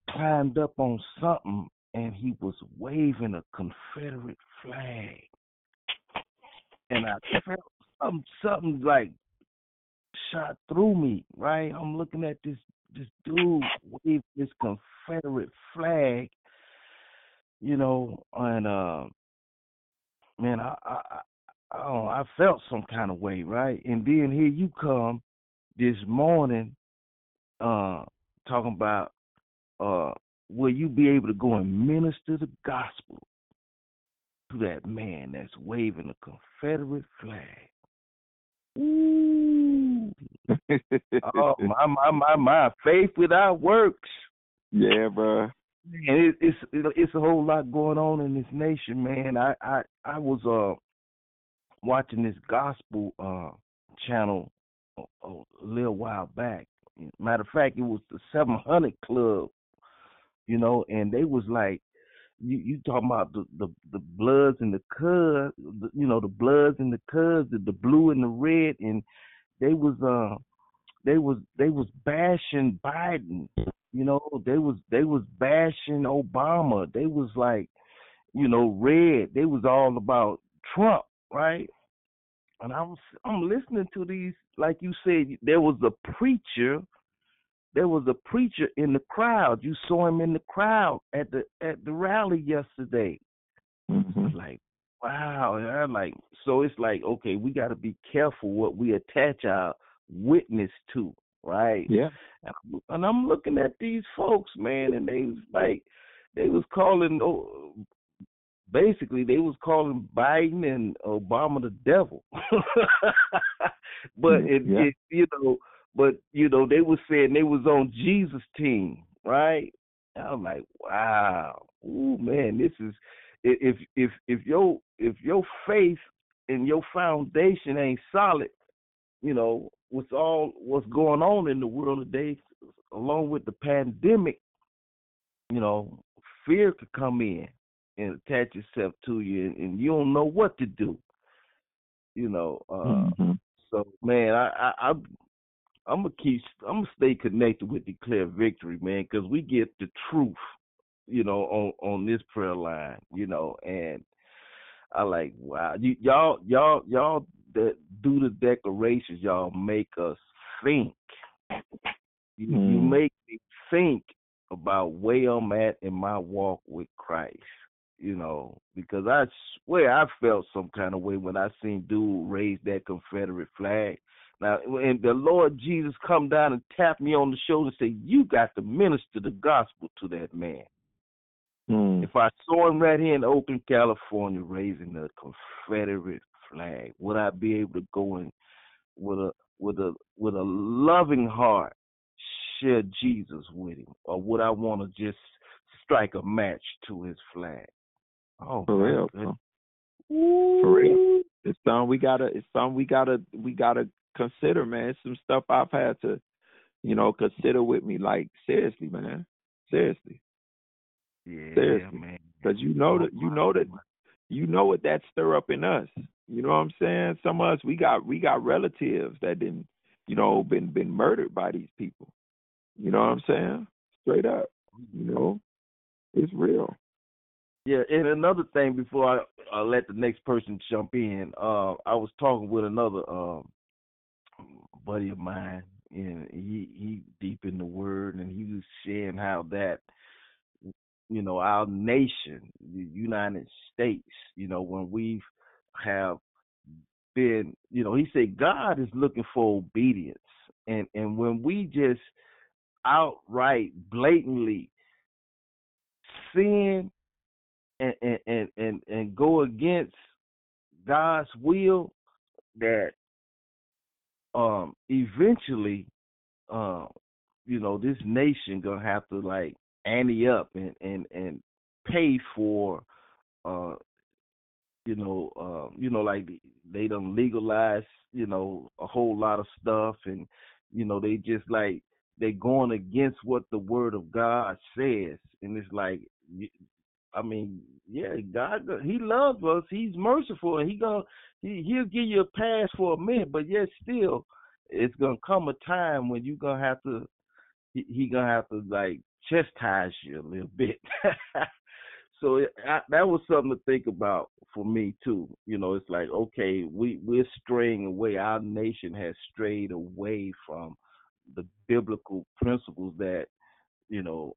climbed up on something and he was waving a Confederate flag. And I felt something, something like shot through me, right? I'm looking at this this dude wave this Confederate flag, you know, and uh man, I I I, I, don't know, I felt some kind of way, right? And then here you come this morning, uh, talking about uh will you be able to go and minister the gospel to that man that's waving a Confederate flag? Ooh. oh my my my my faith without works. Yeah, bro. And it, it's it, it's a whole lot going on in this nation, man. I I I was uh watching this gospel uh channel a, a little while back. Matter of fact, it was the 700 Club, you know, and they was like you you talking about the the, the bloods and the cubs, you know, the bloods and the cubs, the, the blue and the red, and they was uh they was they was bashing Biden, you know, they was they was bashing Obama, they was like, you know, red, they was all about Trump, right? And I was I'm listening to these, like you said, there was a preacher there was a preacher in the crowd. You saw him in the crowd at the at the rally yesterday. Mm-hmm. Like, wow. And I'm like, so it's like, okay, we got to be careful what we attach our witness to, right? Yeah. And, and I'm looking at these folks, man, and they was like, they was calling, oh, basically, they was calling Biden and Obama the devil. (laughs) but mm, it, Yeah. it, you know but you know they was saying they was on Jesus team, right? I'm like, wow, ooh man, this is if if if your if your faith and your foundation ain't solid, you know what's all what's going on in the world today, along with the pandemic, you know, fear could come in and attach itself to you, and, and you don't know what to do. You know, uh, Mm-hmm. so man, I, I I I'm gonna keep I'm gonna stay connected with Declare Victory, man, because we get the truth, you know, on on this prayer line, you know, and I like wow, you, y'all y'all y'all that do the declarations, y'all make us think. You, you Mm. make me think about where I'm at in my walk with Christ. You know, because I swear I felt some kind of way when I seen dude raise that Confederate flag. Now, and the Lord Jesus come down and tap me on the shoulder and say, "You got to minister the gospel to that man." Mm. If I saw him right here in Oakland, California, raising the Confederate flag, would I be able to go in with a with a with a loving heart share Jesus with him, or would I want to just strike a match to his flag? Oh, For real, goodness. For real. It's something we gotta it's something we gotta we gotta consider, man. It's some stuff I've had to, you know, consider with me. Like seriously, man. Seriously. Yeah, Seriously. man. Because you know that oh, you know that you know what that stir up in us. You know what I'm saying? Some of us we got we got relatives that didn't, you know, been been murdered by these people. You know what I'm saying? Straight up. You know? It's real. Yeah, and another thing before I, I let the next person jump in, uh, I was talking with another um, buddy of mine, and he he deep in the word, and he was saying how that, you know, our nation, the United States, you know, when we have been, you know, he said God is looking for obedience, and and when we just outright, blatantly sin and and and and, go against God's will that um eventually um you know this nation gonna have to like ante up and and and pay for uh you know um you know like they done legalize you know a whole lot of stuff and you know they just like they're going against what the word of God says. And it's like I mean yeah, God, He loves us. He's merciful, and He gonna He He'll give you a pass for a minute, but yet still, it's gonna come a time when you're gonna have to. He, he gonna have to like chastise you a little bit. (laughs) so it, I, that was something to think about for me too. You know, it's like okay, we we're straying away. Our nation has strayed away from the biblical principles that you know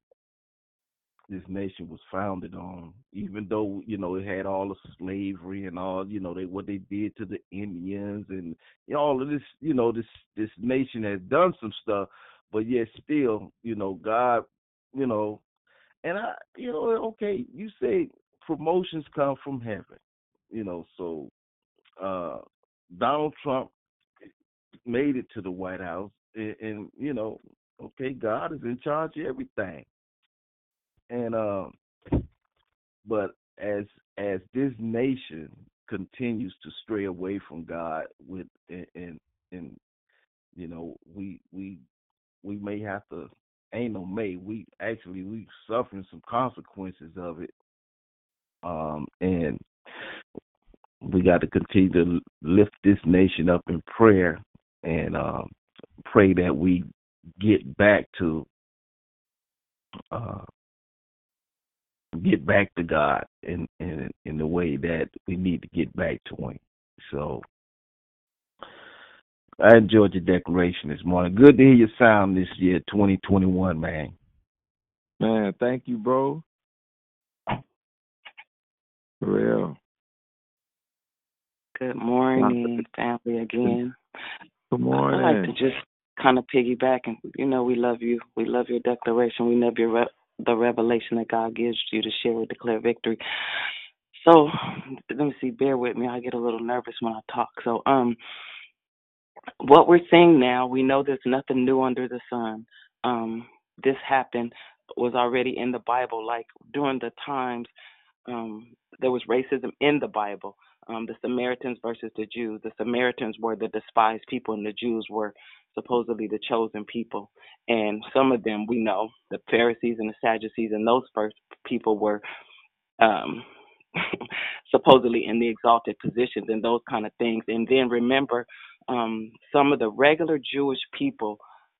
this nation was founded on. Even though you know it had all the slavery and all, you know they what they did to the Indians and you know, all of this. You know this this nation has done some stuff, but yet still, you know God, you know, and I, you know, okay, you say promotions come from heaven, you know, so uh Donald Trump made it to the White House, and, and you know, okay, God is in charge of everything and um but as as this nation continues to stray away from God with and and, you know we we we may have to ain't no may we actually we suffering some consequences of it. Um and we got to continue to lift this nation up in prayer and um pray that we get back to uh get back to God in in in the way that we need to get back to Him. So I enjoyed your declaration this morning. Good to hear your sound this year, 2021, man. Man, thank you, bro. For real. Good morning, family again. Good morning. I morning. like to just kind of piggyback and you know we love you. We love your declaration. We love your re- the revelation that God gives you to share or declare victory. So let me see. Bear with me. I get a little nervous when I talk. So um, what we're seeing now, we know there's nothing new under the sun. Um, this happened was already in the Bible. Like during the times um, there was racism in the Bible. Um, the Samaritans versus the Jews. The Samaritans were the despised people, and the Jews were supposedly the chosen people. And some of them we know, the Pharisees and the Sadducees, and those first people were um, (laughs) supposedly in the exalted positions and those kind of things. And then remember, um, some of the regular Jewish people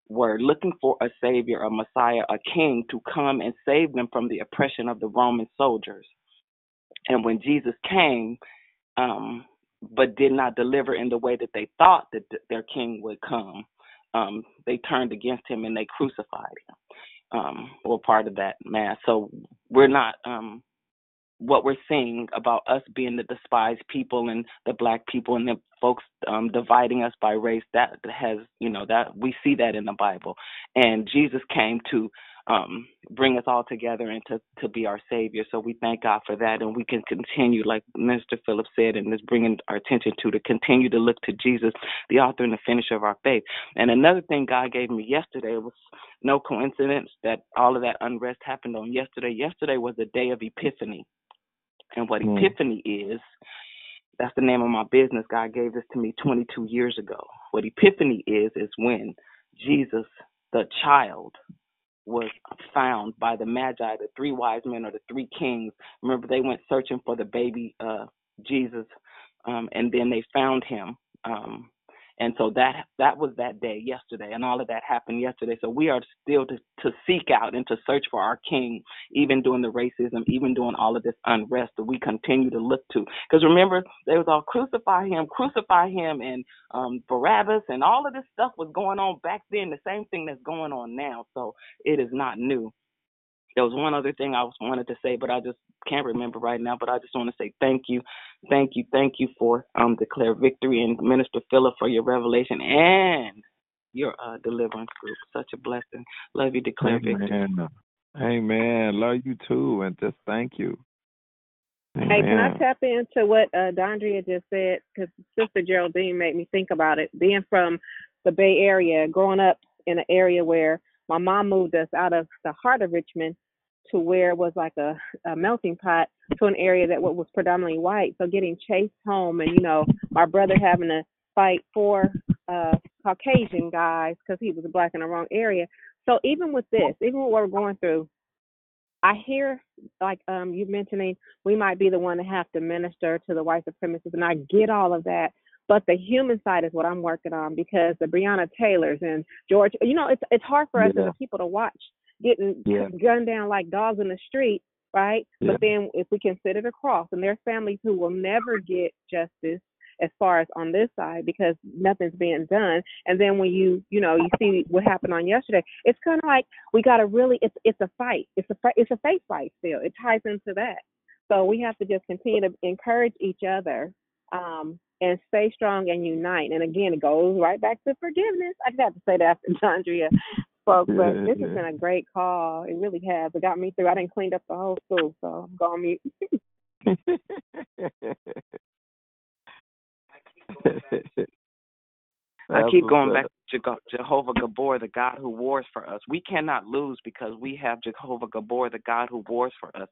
were looking for a savior, a Messiah, a king to come and save them from the oppression of the Roman soldiers. And when Jesus came, um, but did not deliver in the way that they thought that th- their king would come, um, they turned against him and they crucified him. Um, or part of that mass. So we're not um, what we're seeing about us being the despised people and the black people and the folks um dividing us by race that has you know that we see that in the bible and jesus came to um bring us all together and to to be our savior so we thank god for that and we can continue like minister Phillips said and is bringing our attention to to continue to look to jesus the author and the finisher of our faith and another thing god gave me yesterday was no coincidence that all of that unrest happened on yesterday yesterday was the day of epiphany and what Mm. Epiphany is, that's the name of my business. God gave this to me 22 years ago. What Epiphany is, is when Jesus, the child, was found by the Magi, the three wise men or the three kings. Remember, they went searching for the baby uh, Jesus, um, and then they found him. Um, and so that that was that day yesterday, and all of that happened yesterday. So we are still to, to seek out and to search for our King, even during the racism, even during all of this unrest that we continue to look to. Because remember, they was all crucify him, crucify him, and um, Barabbas, and all of this stuff was going on back then. The same thing that's going on now. So it is not new. There was one other thing I wanted to say, but I just can't remember right now. But I just want to say thank you, thank you, thank you for um declare victory and Minister Philip for your revelation and your uh, deliverance group. Such a blessing. Love you, declare victory. Amen. Amen. Love you too, and just thank you. Hey, can I tap into what uh, Dondria just said? Because Sister Geraldine made me think about it. Being from the Bay Area, growing up in an area where my mom moved us out of the heart of Richmond to where it was like a, a melting pot to an area that wa- was predominantly white. So getting chased home, and you know, my brother having to fight for uh, Caucasian guys because he was black in the wrong area. So even with this, even with what we're going through, I hear like um you mentioning we might be the one to have to minister to the white supremacists, and I get all of that. But the human side is what I'm working on because the Breonna Taylors and George, you know, it's it's hard for us Yeah. as a people to watch getting Yeah. (laughs) gunned down like dogs in the street, right? Yeah. But then if we consider the cross, and there's families who will never get justice as far as on this side because nothing's being done. And then when you you know you see what happened on yesterday, it's kind of like we got to really it's it's a fight. It's a it's a faith fight still. It ties into that. So we have to just continue to encourage each other um, and stay strong and unite. And again, it goes right back to forgiveness. I just have to say that after (laughs) Andrea spoke, but Yeah, this has been a great call. It really has. It got me through. I didn't clean up the whole school, so I'm (laughs) going mute. I keep going back to Jego- Jehovah Gabor, the God who wars for us. We cannot lose because we have Jehovah Gabor, the God who wars for us.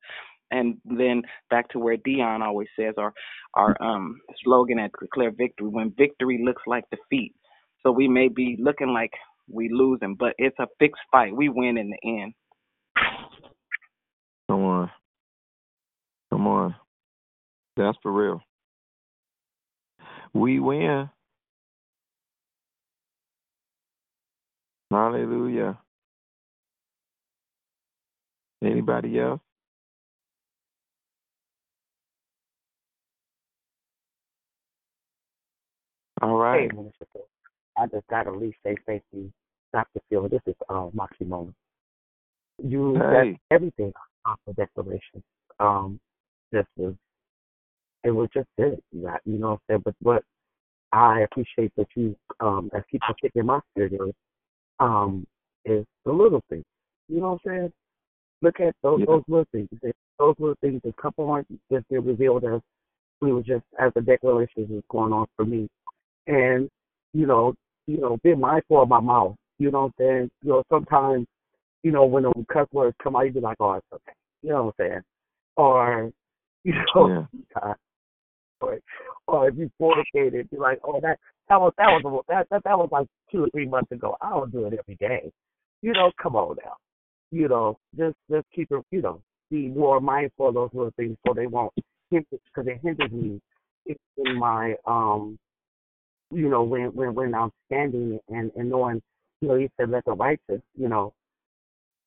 And then back to where Dion always says our our um slogan at Declare Victory, when victory looks like defeat. So we may be looking like we losing, but it's a fixed fight. We win in the end. Come on. Come on. That's for real. We win. Hallelujah. Anybody else? All right. Hey, Minister Phil. I just got to at least say thank you, Dr. Phil. This is uh, Moxie Moment. You Hey. that's everything off the declaration. Um, just was it was just good. You you know what I'm saying? But what I appreciate that you um that keeps on kicking my spirit is um is the little things. You know what I'm saying? Look at those Yeah. those little things. Those little things a couple aren't just been revealed us. we were just as the declaration was going on for me. And, you know, you know, be mindful of my mouth. You know what I'm saying? You know, sometimes, you know, when the cuss words come out, you be like, Oh, it's okay. You know what I'm saying? Or, (laughs) you know, uh, (laughs) or, or if you fornicated, be like, Oh, that that was that was a- that that that was like two or three months ago. I don't do it every day. You know, come on now. You know, just just keep it you know, be more mindful of those little things so they won't hinder because it hinders me in my um you know, when when when I'm standing and and knowing, you know, you said let the righteous, you know,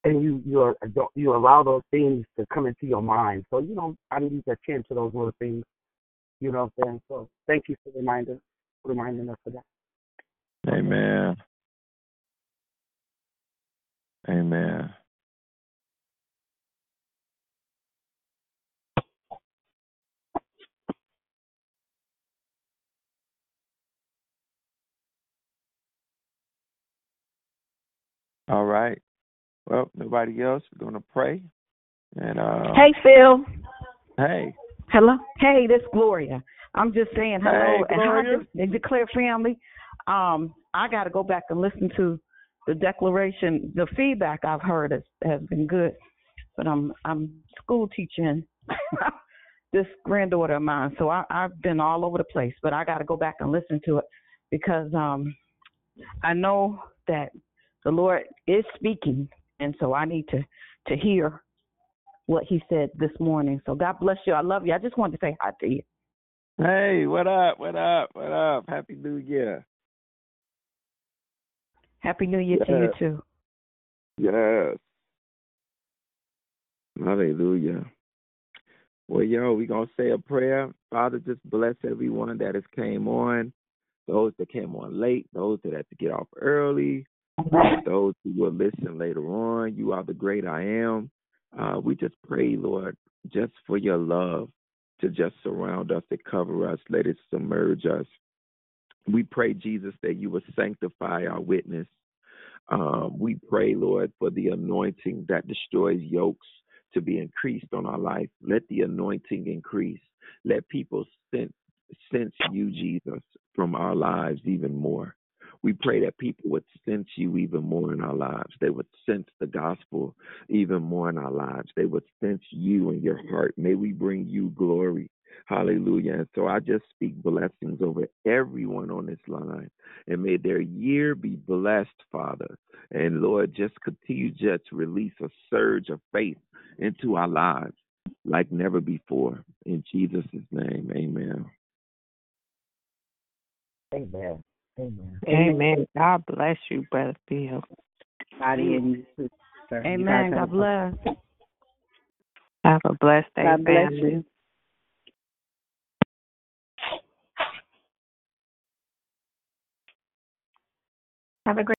and you you you allow those things to come into your mind. So you know, I need to attend to those little things. You know what I'm saying? So thank you for reminder reminding us of that. Amen. Amen. All right. Well, nobody else. We're gonna pray. And uh Hey, Phil. hey. Hello. Hey, this Gloria. I'm just saying hello Hey, and hi Declare family. Um, I got to go back and listen to the declaration. The feedback I've heard has, has been good, but I'm I'm school teaching (laughs) this granddaughter of mine, so I, I've been all over the place. But I got to go back and listen to it because um, I know that the Lord is speaking, and so I need to to hear what He said this morning. So God bless you. I love you. I just wanted to say hi to you. Hey, what up? What up? What up? Happy New Year. Happy New Year to you too. Yes. Hallelujah. Well, yo, we're gonna say a prayer. Father, just bless everyone that has came on, those that came on late, those that had to get off early, those who will listen later on. You are the great I am. Uh, we just pray, Lord, just for your love to just surround us, to cover us, let it submerge us. We pray, Jesus, that you will sanctify our witness. Um, we pray, Lord, for the anointing that destroys yokes to be increased on our life. Let the anointing increase. Let people sense, sense you, Jesus, from our lives even more. We pray that people would sense you even more in our lives. They would sense the gospel even more in our lives. They would sense you in your heart. May we bring you glory. Hallelujah. And so I just speak blessings over everyone on this line. And may their year be blessed, Father. And Lord, just continue just to release a surge of faith into our lives like never before. In Jesus' name, amen. Amen. Amen. Amen. God bless you, Brother Bill. Body and you, sister. Amen. have God a- bless. Have a blessed day, God bless family. you. Have a great